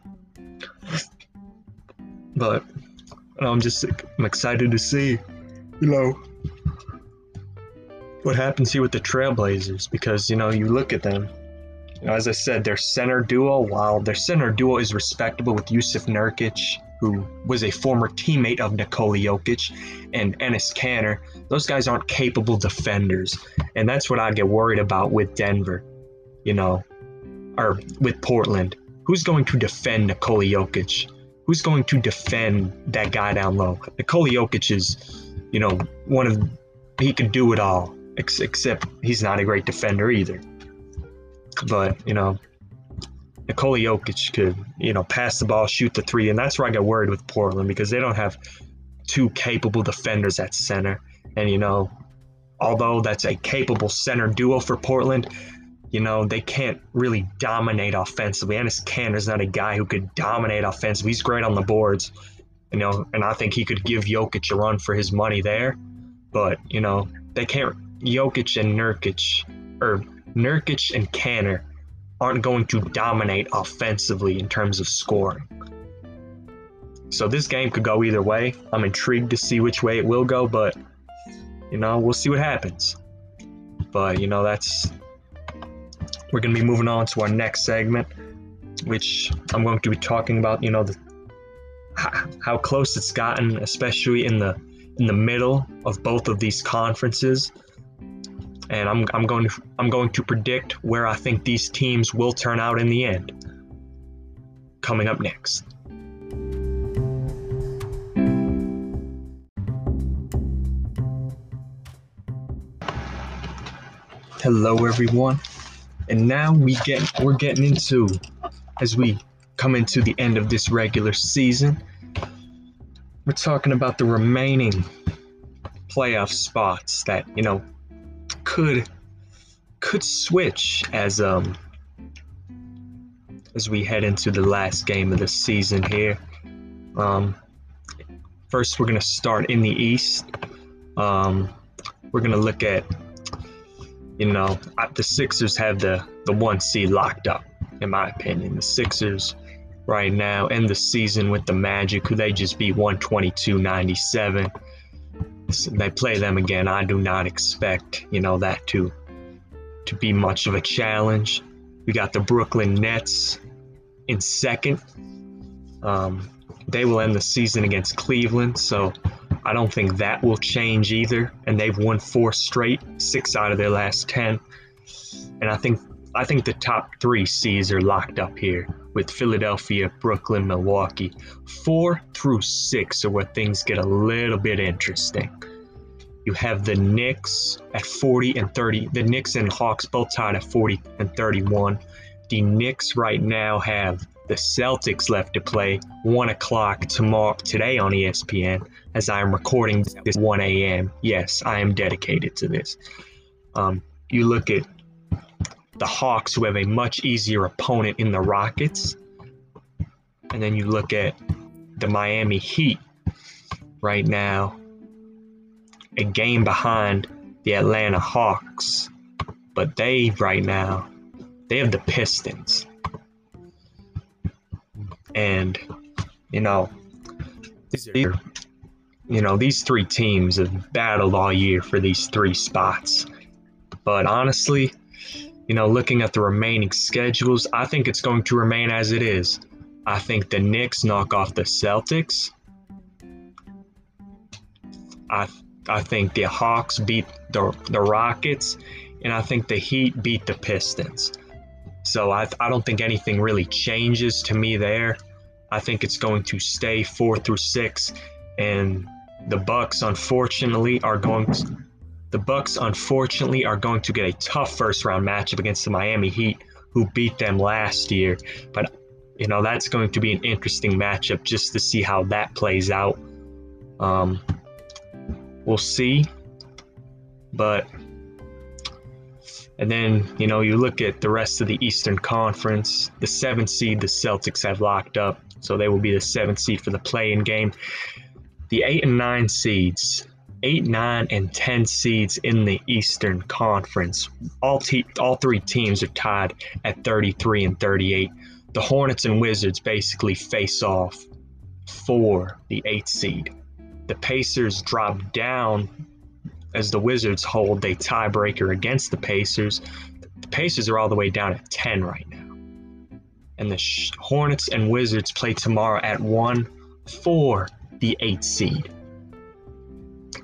but I'm just I'm excited to see, you know, what happens here with the Trailblazers because you know you look at them. You know, as I said, their center duo, while their center duo is respectable with Jusuf Nurkic, who was a former teammate of Nikola Jokic, and Enes Kanter, those guys aren't capable defenders, and that's what I get worried about with Denver. You know, or with Portland. Who's going to defend Nikola Jokic? Who's going to defend that guy down low? Nikola Jokic is, you know, one of he could do it all ex- except he's not a great defender either. But, you know, Nikola Jokic could, you know, pass the ball, shoot the three, and that's where I get worried with Portland because they don't have two capable defenders at center. And, you know, although that's a capable center duo for Portland, you know, they can't really dominate offensively. Enes Kanter's not a guy who could dominate offensively. He's great on the boards, you know, and I think he could give Jokic a run for his money there. But, you know, they can't Jokic and Nurkic, or Nurkic and Kanter, aren't going to dominate offensively in terms of scoring. So this game could go either way. I'm intrigued to see which way it will go, but you know, we'll see what happens. But you know, that's we're going to be moving on to our next segment, which I'm going to be talking about. You know, the, how close it's gotten, especially in the in the middle of both of these conferences and I'm, I'm going to I'm going to predict where I think these teams will turn out in the end. Coming up next. Hello everyone. And now we get we're getting into as we come into the end of this regular season. We're talking about the remaining playoff spots that, you know, could could switch as um as we head into the last game of the season here. Um, first, we're going to start in the East. Um, we're going to look at, you know, the Sixers have the, the one seed locked up, in my opinion. The Sixers right now end the season with the Magic, who they just beat 122 97. They play them again. I do not expect, you know, that to to be much of a challenge. We got the Brooklyn Nets in second. Um, they will end the season against Cleveland, so I don't think that will change either. And they've won four straight, six out of their last ten. And I think I think the top three seeds are locked up here with Philadelphia, Brooklyn, Milwaukee. Four through six are where things get a little bit interesting. You have the Knicks at 40 and 30. The Knicks and Hawks both tied at 40 and 31. The Knicks right now have the Celtics left to play 1 o'clock tomorrow today on ESPN as I am recording this 1 a.m. Yes, I am dedicated to this. Um, you look at the Hawks, who have a much easier opponent in the Rockets. And then you look at the Miami Heat right now, a game behind the Atlanta Hawks. But they, right now, they have the Pistons. And, you know, these you know, these three teams have battled all year for these three spots. But honestly, you know, looking at the remaining schedules, I think it's going to remain as it is. I think the Knicks knock off the Celtics. I I think the Hawks beat the the Rockets, and I think the Heat beat the Pistons. So I I don't think anything really changes to me there. I think it's going to stay four through six, and the Bucks unfortunately are going to the Bucks unfortunately are going to get a tough first round matchup against the Miami Heat, who beat them last year. But you know that's going to be an interesting matchup just to see how that plays out. Um, we'll see, but and then you know you look at the rest of the Eastern Conference. The seventh seed, the Celtics have locked up, so they will be the seventh seed for the play-in game. The eight and nine seeds eight, nine, and ten seeds in the Eastern Conference. All te- all three teams are tied at 33 and 38. The Hornets and Wizards basically face off for the eighth seed. The Pacers drop down as the Wizards hold a tiebreaker against the Pacers. The Pacers are all the way down at 10 right now. And the Hornets and Wizards play tomorrow at 1 for the 8th seed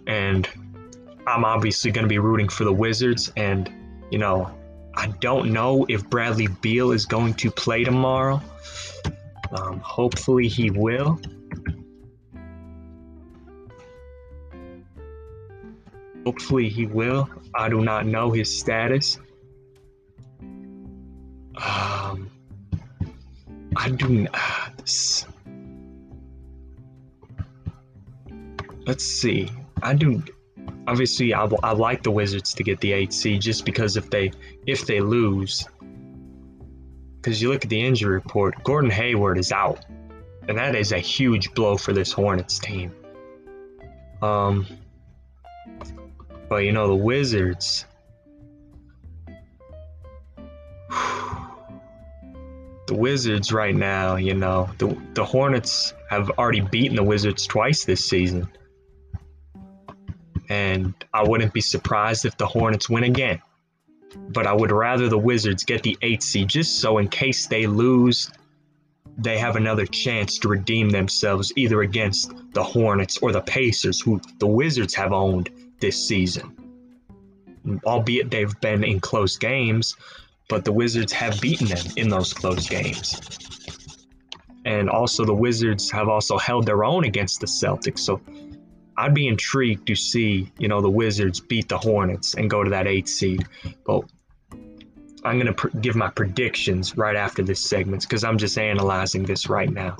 and I'm obviously going to be rooting for the Wizards. And, you know, I don't know if Bradley Beal is going to play tomorrow. Um, hopefully, he will. Hopefully, he will. I do not know his status. Um, I do not. This, let's see. I do. Obviously, I, I like the Wizards to get the eight seed just because if they if they lose, because you look at the injury report, Gordon Hayward is out, and that is a huge blow for this Hornets team. Um, but you know the Wizards. <sighs> The Wizards right now, you know, the the Hornets have already beaten the Wizards twice this season and I wouldn't be surprised if the Hornets win again. But I would rather the Wizards get the 8 seed just so in case they lose, they have another chance to redeem themselves either against the Hornets or the Pacers, who the Wizards have owned this season. Albeit they've been in close games, but the Wizards have beaten them in those close games. And also, the Wizards have also held their own against the Celtics. So I'd be intrigued to see, you know, the Wizards beat the Hornets and go to that eighth seed. But I'm going to pr- give my predictions right after this segment because I'm just analyzing this right now.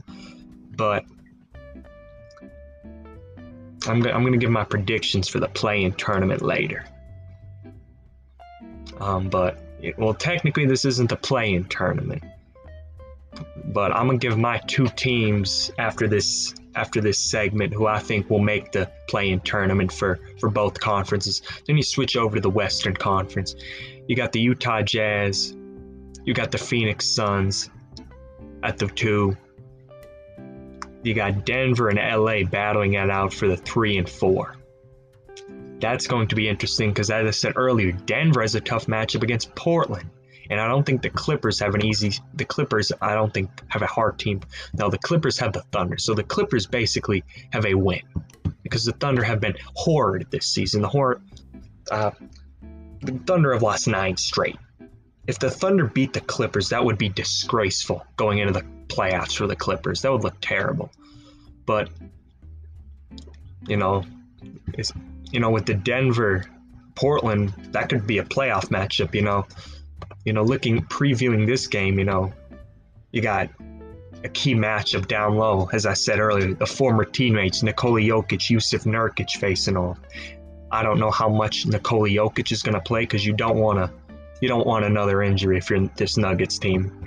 But I'm, going to give my predictions for the play-in tournament later. Um, but, it, well, technically, this isn't the play-in tournament. But I'm gonna give my two teams after this after this segment who I think will make the play-in tournament for for both conferences. Then you switch over to the Western Conference. You got the Utah Jazz, you got the Phoenix Suns at the two. You got Denver and LA battling it out for the three and four. That's going to be interesting because, as I said earlier, Denver has a tough matchup against Portland. And I don't think the Clippers have an easy. The Clippers, I don't think, have a hard team. Now the Clippers have the Thunder, so the Clippers basically have a win because the Thunder have been horrid this season. The horror, uh, the Thunder have lost nine straight. If the Thunder beat the Clippers, that would be disgraceful going into the playoffs for the Clippers. That would look terrible. But you know, you know with the Denver Portland, that could be a playoff matchup. You know, you know, looking previewing this game, you know, you got a key matchup down low, as I said earlier, the former teammates Nikola Jokic, Jusuf Nurkic facing off. I don't know how much Nikola Jokic is going to play because you don't want to, you don't want another injury if you're this Nuggets team.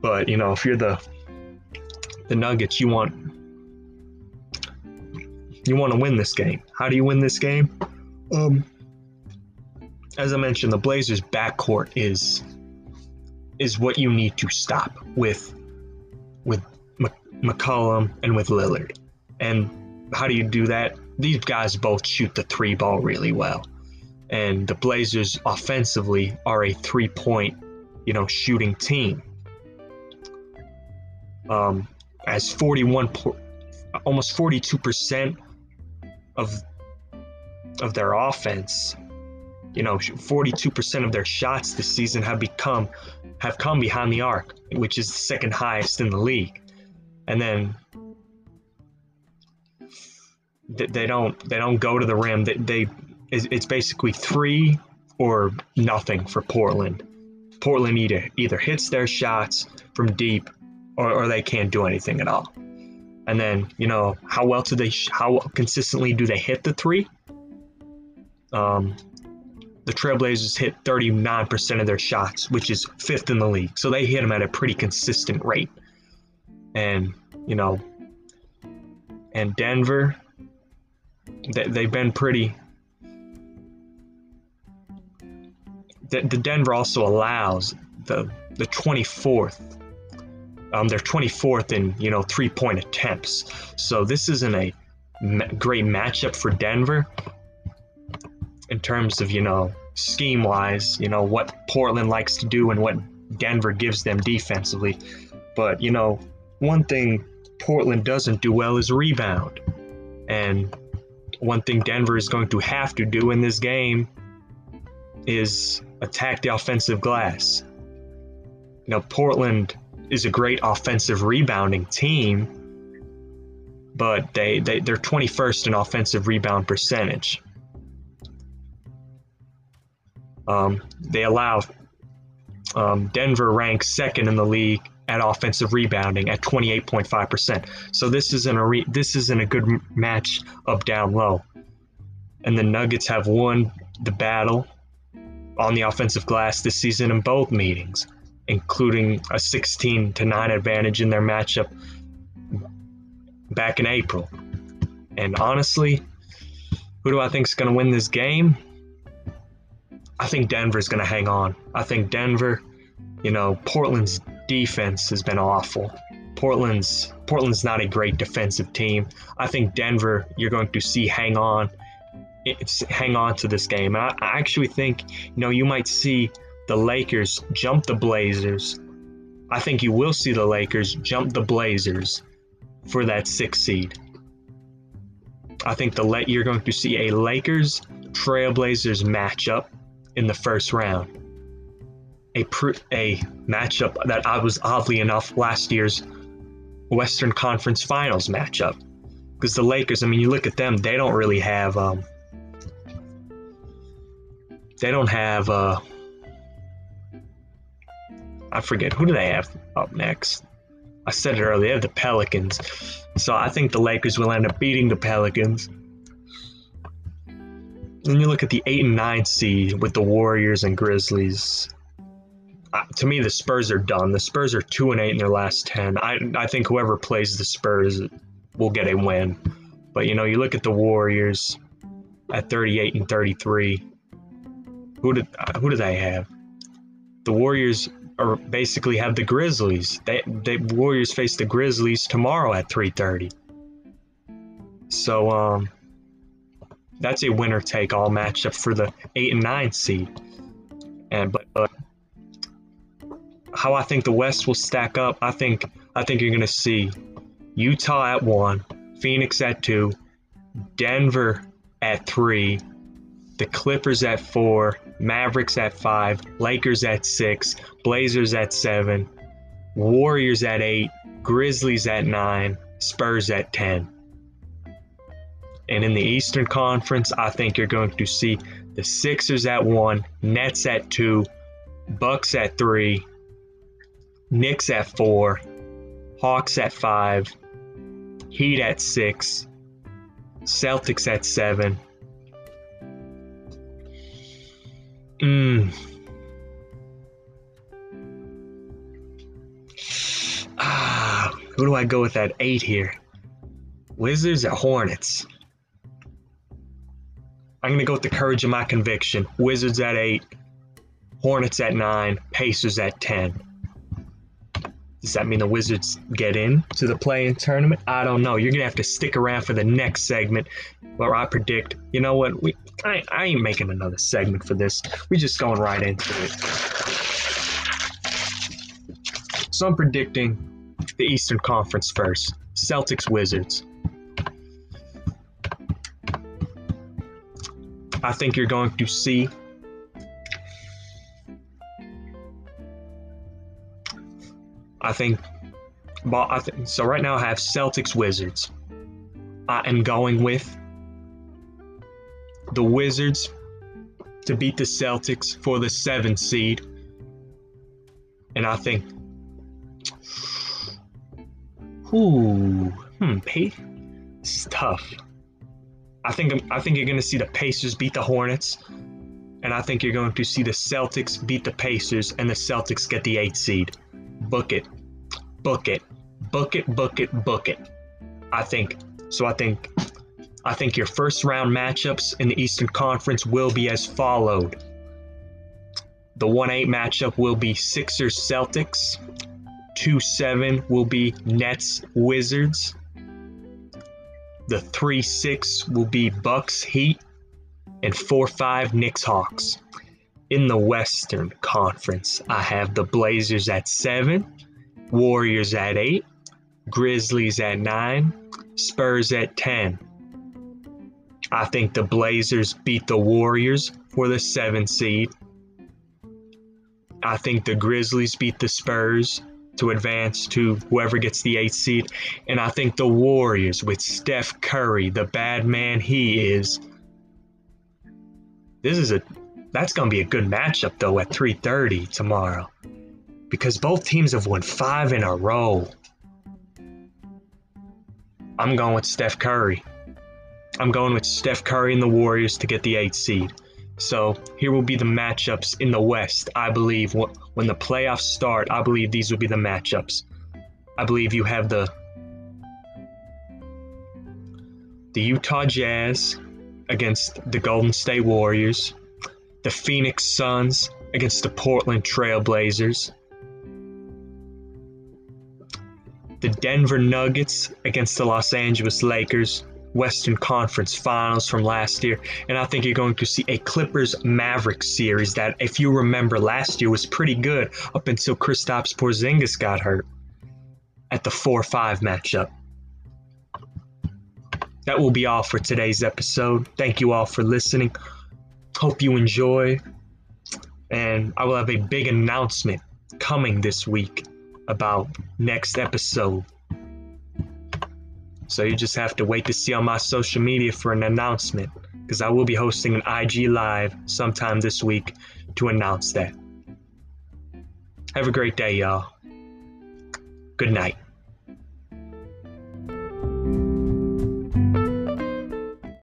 But you know, if you're the the Nuggets, you want you want to win this game. How do you win this game? Um, as I mentioned, the Blazers' backcourt is is what you need to stop with with McCollum and with Lillard. And how do you do that? These guys both shoot the three ball really well. And the Blazers offensively are a three point, you know, shooting team. Um, as 41, almost 42% of of their offense you know, 42% of their shots this season have become have come behind the arc, which is the second highest in the league. And then they don't they don't go to the rim. They, they it's basically three or nothing for Portland. Portland either either hits their shots from deep, or, or they can't do anything at all. And then you know how well do they how consistently do they hit the three? Um, the Trailblazers hit 39% of their shots, which is fifth in the league. So they hit them at a pretty consistent rate. And, you know, and Denver, they, they've been pretty. The, the Denver also allows the the 24th. Um, they're 24th in you know three point attempts. So this isn't a great matchup for Denver, in terms of, you know, scheme wise, you know, what Portland likes to do and what Denver gives them defensively. But, you know, one thing Portland doesn't do well is rebound. And one thing Denver is going to have to do in this game is attack the offensive glass. You know, Portland is a great offensive rebounding team, but they, they, they're 21st in offensive rebound percentage. Um, they allow um, Denver ranks second in the league at offensive rebounding at 28.5%. So this isn't a re- this isn't a good match up down low. And the Nuggets have won the battle on the offensive glass this season in both meetings, including a 16 to 9 advantage in their matchup back in April. And honestly, who do I think is going to win this game? I think Denver's going to hang on. I think Denver, you know, Portland's defense has been awful. Portland's Portland's not a great defensive team. I think Denver, you're going to see hang on, hang on to this game. And I, I actually think, you know, you might see the Lakers jump the Blazers. I think you will see the Lakers jump the Blazers for that sixth seed. I think the let you're going to see a Lakers Trailblazers matchup in the first round. A, pr- a matchup that I was oddly enough last year's Western Conference Finals matchup. Because the Lakers, I mean, you look at them, they don't really have. Um, they don't have. Uh, I forget who do they have up next. I said it earlier. They have the Pelicans, so I think the Lakers will end up beating the Pelicans. Then you look at the eight and nine seed with the Warriors and Grizzlies. uh, to me, the Spurs are done. The Spurs are two and eight in their last ten. I I think whoever plays the Spurs will get a win. But you know, you look at the Warriors at 38 and 33. Who did uh, who do they have? The Warriors are basically have the Grizzlies. They the Warriors face the Grizzlies tomorrow at 3:30. So um, that's a winner take all matchup for the eight and nine seed. And but uh, how I think the West will stack up, I think I think you're gonna see Utah at one, Phoenix at two, Denver at three, the Clippers at four, Mavericks at five, Lakers at six, Blazers at seven, Warriors at eight, Grizzlies at nine, Spurs at ten. And in the Eastern Conference, I think you're going to see the Sixers at one, Nets at two, Bucks at three, Knicks at four, Hawks at five, Heat at six, Celtics at seven. Mm. Ah, who do I go with that eight here? Wizards or Hornets? I'm going to go with the courage of my conviction. Wizards at 8, Hornets at 9, Pacers at 10. Does that mean the Wizards get in to the play-in tournament? I don't know. You're going to have to stick around for the next segment where I predict, you know what? We I, I ain't making another segment for this. We're just going right into it. So I'm predicting the Eastern Conference first. Celtics Wizards. I think you're going to see I think I so right now I have Celtics Wizards. I am going with the Wizards to beat the Celtics for the 7 seed. And I think Ooh, hmm, This is tough. I think I think you're going to see the Pacers beat the Hornets, and I think you're going to see the Celtics beat the Pacers, and the Celtics get the eight seed. Book it, book it, book it, book it, book it. I think so. I think I think your first round matchups in the Eastern Conference will be as followed. The 1 8 matchup will be Sixers Celtics. 2 7 will be Nets Wizards. The 3 6 will be Bucks Heat, and 4 5 Knicks Hawks. In the Western Conference, I have the Blazers at 7, Warriors at 8, Grizzlies at 9, Spurs at 10. I think the Blazers beat the Warriors for the 7 seed. I think the Grizzlies beat the Spurs to advance to whoever gets the eighth seed. And I think the Warriors with Steph Curry, the bad man he is. This is a that's gonna be a good matchup though at 3:30 tomorrow. Because both teams have won five in a row. I'm going with Steph Curry. I'm going with Steph Curry and the Warriors to get the eighth seed. So here will be the matchups in the West. I believe when the playoffs start, I believe these will be the matchups. I believe you have the the Utah Jazz against the Golden State Warriors, the Phoenix Suns against the Portland Trailblazers, the Denver Nuggets against the Los Angeles Lakers, Western Conference Finals from last year, and I think you're going to see a Clippers Mavericks series that, if you remember, last year was pretty good up until Kristaps Porzingis got hurt at the 4-5 matchup. That will be all for today's episode. Thank you all for listening. Hope you enjoy, and I will have a big announcement coming this week about next episode. So you just have to wait to see on my social media for an announcement because I will be hosting an IG Live sometime this week to announce that. Have a great day, y'all. Good night.